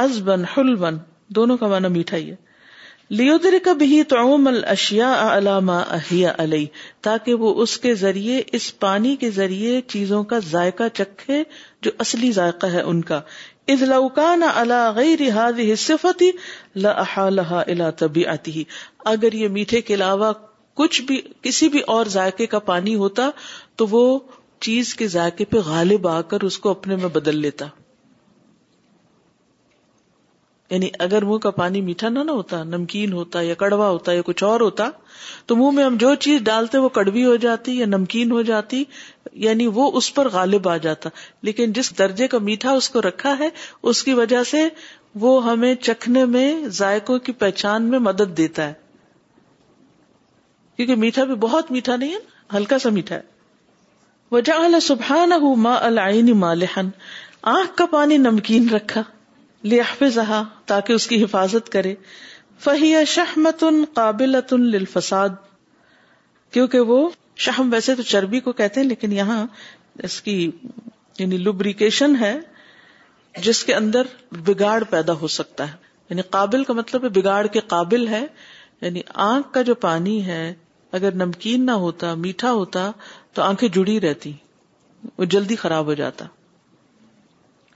از بن ہل بن دونوں کا مانا میٹھا ہی ہے لوڈر کا بھی تو اس کے ذریعے اس پانی کے ذریعے چیزوں کا ذائقہ چکھے جو اصلی ذائقہ ہے ان کا ازلا اگر یہ میٹھے کے علاوہ کچھ بھی کسی بھی اور ذائقے کا پانی ہوتا تو وہ چیز کے ذائقے پہ غالب آ کر اس کو اپنے میں بدل لیتا یعنی اگر منہ کا پانی میٹھا نہ نہ ہوتا نمکین ہوتا یا کڑوا ہوتا یا کچھ اور ہوتا تو منہ میں ہم جو چیز ڈالتے وہ کڑوی ہو جاتی یا نمکین ہو جاتی یعنی وہ اس پر غالب آ جاتا لیکن جس درجے کا میٹھا اس کو رکھا ہے اس کی وجہ سے وہ ہمیں چکھنے میں ذائقوں کی پہچان میں مدد دیتا ہے کیونکہ میٹھا بھی بہت میٹھا نہیں ہے ہلکا سا میٹھا ہے وجہ سبحان مالحن آنکھ کا پانی نمکین رکھا لہ تاکہ اس کی حفاظت کرے فہی شہمت قابل للفساد کیونکہ وہ شہم ویسے تو چربی کو کہتے ہیں لیکن یہاں اس کی یعنی لبریکیشن ہے جس کے اندر بگاڑ پیدا ہو سکتا ہے یعنی قابل کا مطلب ہے بگاڑ کے قابل ہے یعنی آنکھ کا جو پانی ہے اگر نمکین نہ ہوتا میٹھا ہوتا تو آنکھیں جڑی رہتی وہ جلدی خراب ہو جاتا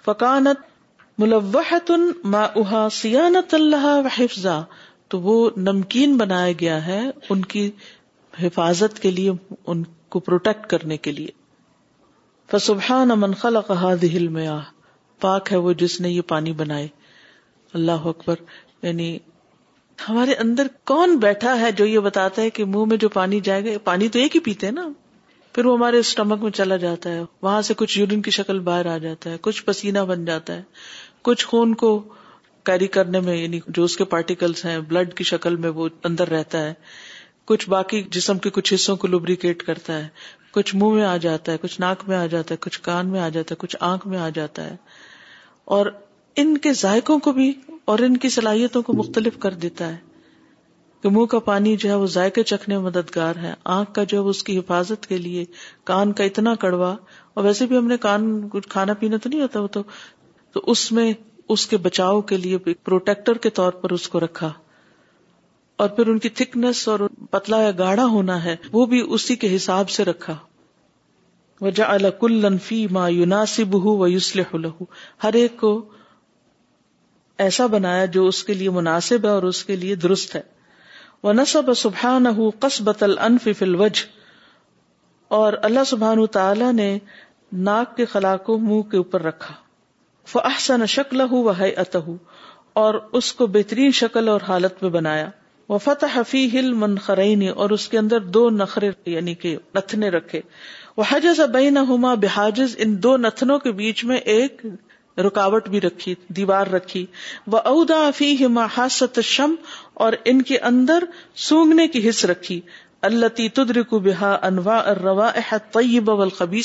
فکانت ملوحت ما اہا سیانت اللہ حفظا تو وہ نمکین بنایا گیا ہے ان کی حفاظت کے لیے ان کو پروٹیکٹ کرنے کے لیے فسبحان من خلق هذه المياه پاک ہے وہ جس نے یہ پانی بنائے اللہ اکبر یعنی ہمارے اندر کون بیٹھا ہے جو یہ بتاتا ہے کہ منہ میں جو پانی جائے گا پانی تو ایک ہی پیتے ہیں نا پھر وہ ہمارے اسٹمک میں چلا جاتا ہے وہاں سے کچھ یورین کی شکل باہر آ جاتا ہے کچھ پسینہ بن جاتا ہے کچھ خون کو کیری کرنے میں یعنی جو اس کے پارٹیکلس ہیں بلڈ کی شکل میں وہ اندر رہتا ہے کچھ باقی جسم کے کچھ حصوں کو لوبریکیٹ کرتا ہے کچھ منہ میں آ جاتا ہے کچھ ناک میں آ جاتا ہے کچھ کان میں آ جاتا ہے کچھ آنکھ میں آ جاتا ہے اور ان کے ذائقوں کو بھی اور ان کی صلاحیتوں کو مختلف کر دیتا ہے کہ منہ کا پانی جو ہے وہ ذائقے چکھنے میں مددگار ہے آنکھ کا جو ہے اس کی حفاظت کے لیے کان کا اتنا کڑوا اور ویسے بھی ہم نے کان کچھ کھانا پینا تو نہیں ہوتا وہ تو تو اس میں اس کے بچاؤ کے لیے پروٹیکٹر کے طور پر اس کو رکھا اور پھر ان کی تھکنس اور پتلا یا گاڑا ہونا ہے وہ بھی اسی کے حساب سے رکھا وجا کلفی ما یوناسب یونا الح ہر ایک کو ایسا بنایا جو اس کے لیے مناسب ہے اور اس کے لیے درست ہے وہ نصب سبحا نہ انفل وج اور اللہ سبحان تعالی نے ناک کے خلا کو منہ کے اوپر رکھا فاحسن شکل ہوں اتہ اور اس کو بہترین شکل اور حالت میں بنایا وہ فتح حفیح اور اس کے اندر دو نخرے یعنی رکھے وہ حجز اب نما بحاجز ان دو نتنوں کے بیچ میں ایک رکاوٹ بھی رکھی دیوار رکھی وہ اودا فی ہما حاصت شم اور ان کے اندر سونگنے کی حص رکھی اللہ تدری کو بحا انوا روا تیب بول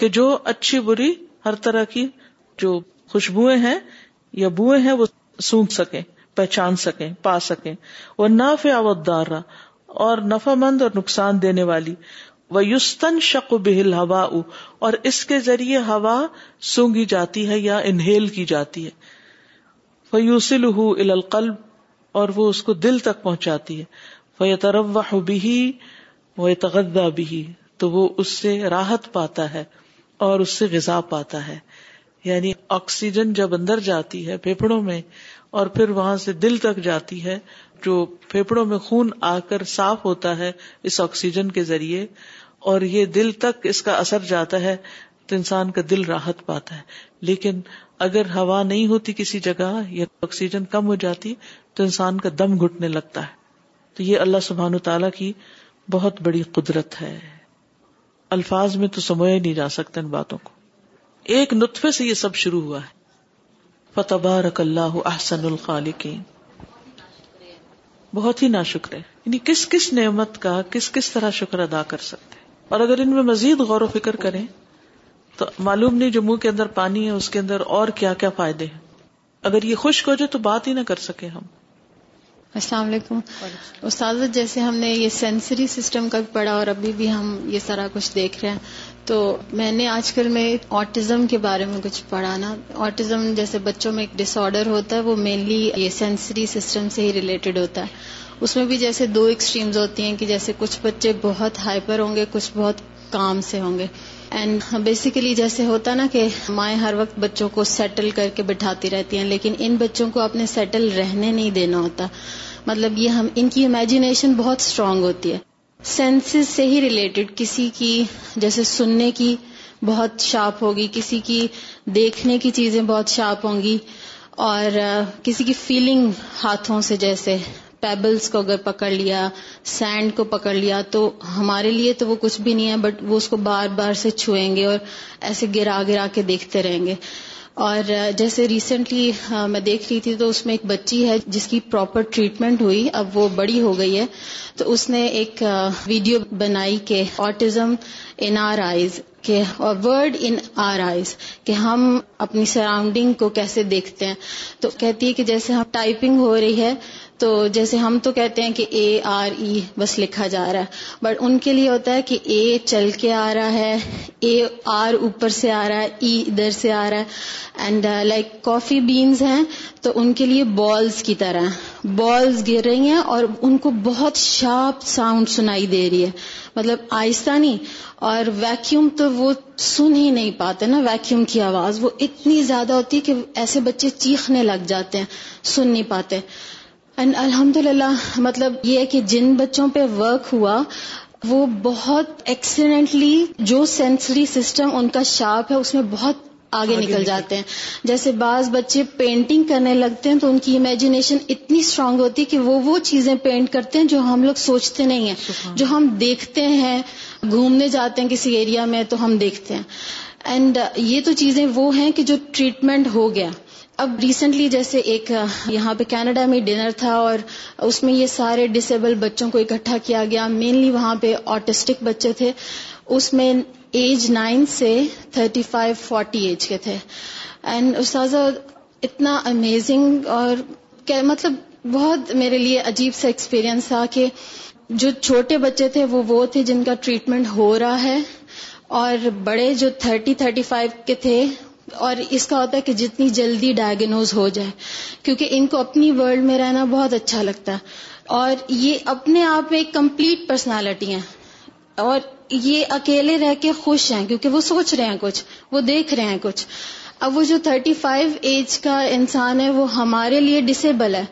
کہ جو اچھی بری ہر طرح کی جو خوشبوئیں ہیں یا بوئیں ہیں وہ سونگ سکیں پہچان سکیں پا سکیں وہ نافیاوت اور مند اور نقصان دینے والی وہ یوستن شک بہل ہوا اور اس کے ذریعے ہوا سونگی جاتی ہے یا انہیل کی جاتی ہے فیوسل ہو القلب اور وہ اس کو دل تک پہنچاتی ہے وہ بھی بھی تغدہ بھی تو وہ اس سے راحت پاتا ہے اور اس سے غذا پاتا ہے یعنی آکسیجن جب اندر جاتی ہے پھیپڑوں میں اور پھر وہاں سے دل تک جاتی ہے جو پھیپڑوں میں خون آ کر صاف ہوتا ہے اس آکسیجن کے ذریعے اور یہ دل تک اس کا اثر جاتا ہے تو انسان کا دل راحت پاتا ہے لیکن اگر ہوا نہیں ہوتی کسی جگہ یا آکسیجن کم ہو جاتی تو انسان کا دم گھٹنے لگتا ہے تو یہ اللہ سبحان تعالی کی بہت بڑی قدرت ہے الفاظ میں تو سمے نہیں جا سکتے ان باتوں کو ایک نطفے سے یہ سب شروع ہوا ہے فتبارک اللہ احسن الخالقین بہت ہی نا شکر ہے یعنی کس کس نعمت کا کس کس طرح شکر ادا کر سکتے اور اگر ان میں مزید غور و فکر کریں تو معلوم نہیں جو منہ کے اندر پانی ہے اس کے اندر اور کیا کیا فائدے ہیں اگر یہ خشک ہو جائے تو بات ہی نہ کر سکے ہم السلام علیکم استاد جیسے ہم نے یہ سینسری سسٹم کا پڑھا اور ابھی بھی ہم یہ سارا کچھ دیکھ رہے ہیں تو میں نے آج کل میں آٹزم کے بارے میں کچھ پڑھانا آٹزم جیسے بچوں میں ایک ڈس آرڈر ہوتا ہے وہ مینلی یہ سینسری سسٹم سے ہی ریلیٹڈ ہوتا ہے اس میں بھی جیسے دو ایکسٹریمز ہوتی ہیں کہ جیسے کچھ بچے بہت ہائپر ہوں گے کچھ بہت کام سے ہوں گے اینڈ بیسیکلی جیسے ہوتا نا کہ مائیں ہر وقت بچوں کو سیٹل کر کے بٹھاتی رہتی ہیں لیکن ان بچوں کو اپنے سیٹل رہنے نہیں دینا ہوتا مطلب یہ ہم ان کی امیجنیشن بہت اسٹرانگ ہوتی ہے سینسز سے ہی ریلیٹڈ کسی کی جیسے سننے کی بہت شارپ ہوگی کسی کی دیکھنے کی چیزیں بہت شارپ ہوں گی اور کسی کی فیلنگ ہاتھوں سے جیسے پیبلز کو اگر پکڑ لیا سینڈ کو پکڑ لیا تو ہمارے لیے تو وہ کچھ بھی نہیں ہے بٹ وہ اس کو بار بار سے چھوئیں گے اور ایسے گرا گرا کے دیکھتے رہیں گے اور جیسے ریسنٹلی میں دیکھ رہی تھی تو اس میں ایک بچی ہے جس کی پراپر ٹریٹمنٹ ہوئی اب وہ بڑی ہو گئی ہے تو اس نے ایک ویڈیو بنائی کہ آٹزم ان آر آئیز اور ورڈ ان آر آئیز کہ ہم اپنی سراؤنڈنگ کو کیسے دیکھتے ہیں تو کہتی ہے کہ جیسے ہم ٹائپنگ ہو رہی ہے تو جیسے ہم تو کہتے ہیں کہ اے آر ای بس لکھا جا رہا ہے بٹ ان کے لیے ہوتا ہے کہ اے چل کے آ رہا ہے اے آر اوپر سے آ رہا ہے ای e ادھر سے آ رہا ہے اینڈ لائک کافی بینز ہیں تو ان کے لیے بالز کی طرح بالز گر رہی ہیں اور ان کو بہت شارپ ساؤنڈ سنائی دے رہی ہے مطلب آہستہ نہیں اور ویکیوم تو وہ سن ہی نہیں پاتے نا ویکیوم کی آواز وہ اتنی زیادہ ہوتی ہے کہ ایسے بچے چیخنے لگ جاتے ہیں سن نہیں پاتے الحمد للہ مطلب یہ ہے کہ جن بچوں پہ ورک ہوا وہ بہت ایکسیڈنٹلی جو سینسری سسٹم ان کا شارپ ہے اس میں بہت آگے نکل جاتے ہیں جیسے بعض بچے پینٹنگ کرنے لگتے ہیں تو ان کی امیجنیشن اتنی اسٹرانگ ہوتی ہے کہ وہ وہ چیزیں پینٹ کرتے ہیں جو ہم لوگ سوچتے نہیں ہیں جو ہم دیکھتے ہیں گھومنے جاتے ہیں کسی ایریا میں تو ہم دیکھتے ہیں اینڈ یہ تو چیزیں وہ ہیں کہ جو ٹریٹمنٹ ہو گیا اب ریسنٹلی جیسے ایک یہاں پہ کینیڈا میں ڈنر تھا اور اس میں یہ سارے ڈسیبل بچوں کو اکٹھا کیا گیا مینلی وہاں پہ آٹسٹک بچے تھے اس میں ایج نائن سے تھرٹی فائیو فورٹی ایج کے تھے اینڈ استاذہ اتنا امیزنگ اور مطلب بہت میرے لیے عجیب سا ایکسپیرئنس تھا کہ جو چھوٹے بچے تھے وہ وہ تھے جن کا ٹریٹمنٹ ہو رہا ہے اور بڑے جو تھرٹی تھرٹی فائیو کے تھے اور اس کا ہوتا ہے کہ جتنی جلدی ڈائگنوز ہو جائے کیونکہ ان کو اپنی ورلڈ میں رہنا بہت اچھا لگتا ہے اور یہ اپنے آپ میں ایک کمپلیٹ پرسنالٹی ہیں اور یہ اکیلے رہ کے خوش ہیں کیونکہ وہ سوچ رہے ہیں کچھ وہ دیکھ رہے ہیں کچھ اب وہ جو تھرٹی فائیو ایج کا انسان ہے وہ ہمارے لیے ڈسیبل ہے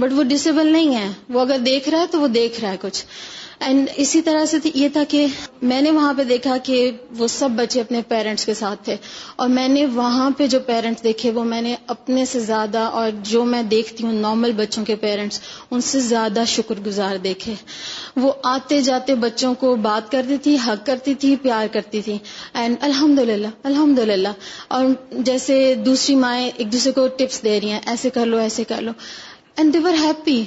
بٹ وہ ڈسیبل نہیں ہے وہ اگر دیکھ رہا ہے تو وہ دیکھ رہا ہے کچھ اینڈ اسی طرح سے یہ تھا کہ میں نے وہاں پہ دیکھا کہ وہ سب بچے اپنے پیرنٹس کے ساتھ تھے اور میں نے وہاں پہ جو پیرنٹس دیکھے وہ میں نے اپنے سے زیادہ اور جو میں دیکھتی ہوں نارمل بچوں کے پیرنٹس ان سے زیادہ شکر گزار دیکھے وہ آتے جاتے بچوں کو بات کرتی تھی حق کرتی تھی پیار کرتی تھی اینڈ الحمد للہ الحمد للہ اور جیسے دوسری مائیں ایک دوسرے کو ٹپس دے رہی ہیں ایسے کر لو ایسے کر لو اینڈ دیور ہیپی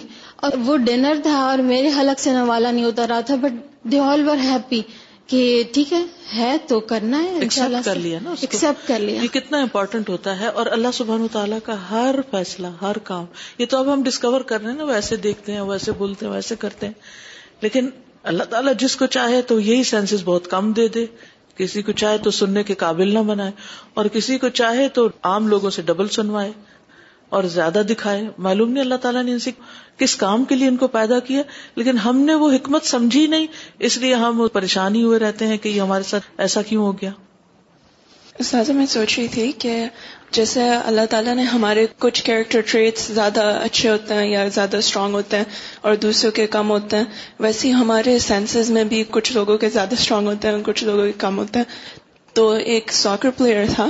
اور وہ ڈنر تھا اور میرے حلق سے نوالا نہیں ہوتا رہا تھا بٹ آل ور ہیپی کہ ٹھیک ہے ہے ہے تو کرنا ایکسپٹ ایکسپٹ کر کر لیا لیا نا یہ کتنا امپورٹنٹ ہوتا ہے اور اللہ سبحان و تعالیٰ کا ہر فیصلہ ہر کام یہ تو اب ہم ڈسکور کر رہے ہیں نا ویسے دیکھتے ہیں ویسے بولتے ہیں ویسے کرتے ہیں لیکن اللہ تعالیٰ جس کو چاہے تو یہی سینسز بہت کم دے دے کسی کو چاہے تو سننے کے قابل نہ بنائے اور کسی کو چاہے تو عام لوگوں سے ڈبل سنوائے اور زیادہ دکھائے معلوم نہیں اللہ تعالیٰ نے ان سے کس کام کے لیے ان کو پیدا کیا لیکن ہم نے وہ حکمت سمجھی نہیں اس لیے ہم پریشانی ہوئے رہتے ہیں کہ یہ ہمارے ساتھ ایسا کیوں ہو گیا اس میں سوچ رہی تھی کہ جیسے اللہ تعالیٰ نے ہمارے کچھ کیریکٹر ٹریٹس زیادہ اچھے ہوتے ہیں یا زیادہ اسٹرانگ ہوتے ہیں اور دوسروں کے کم ہوتے ہیں ویسے ہمارے سینسز میں بھی کچھ لوگوں کے زیادہ اسٹرانگ ہوتے ہیں کچھ لوگوں کے کم ہوتے ہیں تو ایک ساکر پلیئر تھا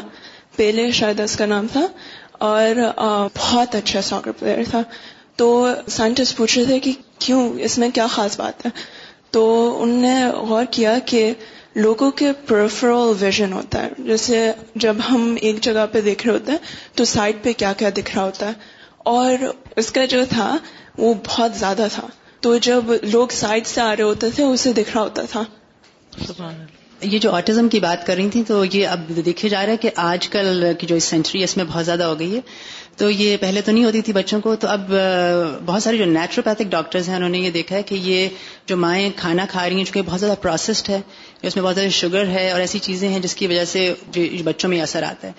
پہلے شاید اس کا نام تھا اور بہت اچھا ساکر پلیئر تھا تو سائنٹسٹ رہے تھے کہ کیوں اس میں کیا خاص بات ہے تو ان نے غور کیا کہ لوگوں کے پرفرول ویژن ہوتا ہے جیسے جب ہم ایک جگہ پہ دیکھ رہے ہوتے ہیں تو سائٹ پہ کیا کیا دکھ رہا ہوتا ہے اور اس کا جو تھا وہ بہت زیادہ تھا تو جب لوگ سائٹ سے آ رہے ہوتے تھے اسے دکھ رہا ہوتا تھا یہ جو آٹزم کی بات کر رہی تھیں تو یہ اب دیکھے جا رہا ہے کہ آج کل کی جو سینچری ہے اس میں بہت زیادہ ہو گئی ہے تو یہ پہلے تو نہیں ہوتی تھی بچوں کو تو اب بہت سارے جو نیچروپیتھک ڈاکٹرز ہیں انہوں نے یہ دیکھا ہے کہ یہ جو مائیں کھانا کھا رہی ہیں چونکہ بہت زیادہ پروسیسڈ ہے اس میں بہت زیادہ شوگر ہے اور ایسی چیزیں ہیں جس کی وجہ سے بچوں میں اثر آتا ہے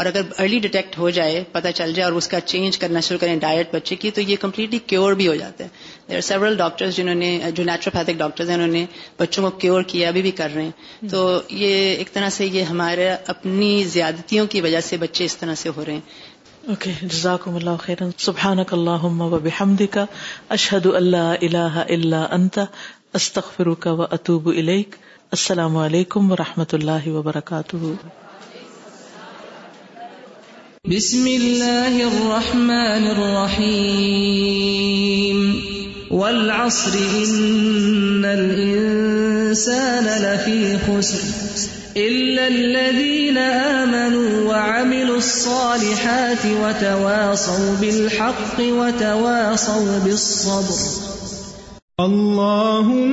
اور اگر ارلی ڈیٹیکٹ ہو جائے پتہ چل جائے اور اس کا چینج کرنا شروع کریں ڈائٹ بچے کی تو یہ کمپلیٹلی کیور بھی ہو جاتا ہے دیر آر سیورل ڈاکٹرز جنہوں نے جو نیچروپیتھک ڈاکٹرز ہیں انہوں نے بچوں کو کیور کیا ابھی بھی کر رہے ہیں تو یہ ایک طرح سے یہ ہمارے اپنی زیادتیوں کی وجہ سے بچے اس طرح سے ہو رہے ہیں اوکے جزاکم اللہ اللہ خیر سبحانک اللہم و و بحمدک اشہد الہ الا انت استغفرک اتوب الیک السلام علیکم ورحمۃ اللہ وبرکاتہ بسم اللہ الرحمن الرحیم والعصر ان الانسان لفی خسر الا الذین آمنوا وعملوا الصالحات وتواصوا بالحق وتواصوا بالصبر اللہم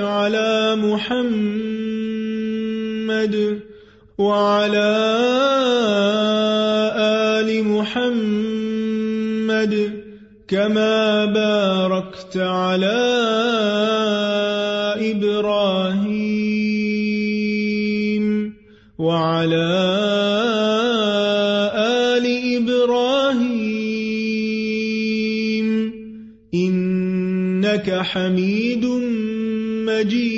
على محمد وعلى آل محمد كما باركت على محمد جی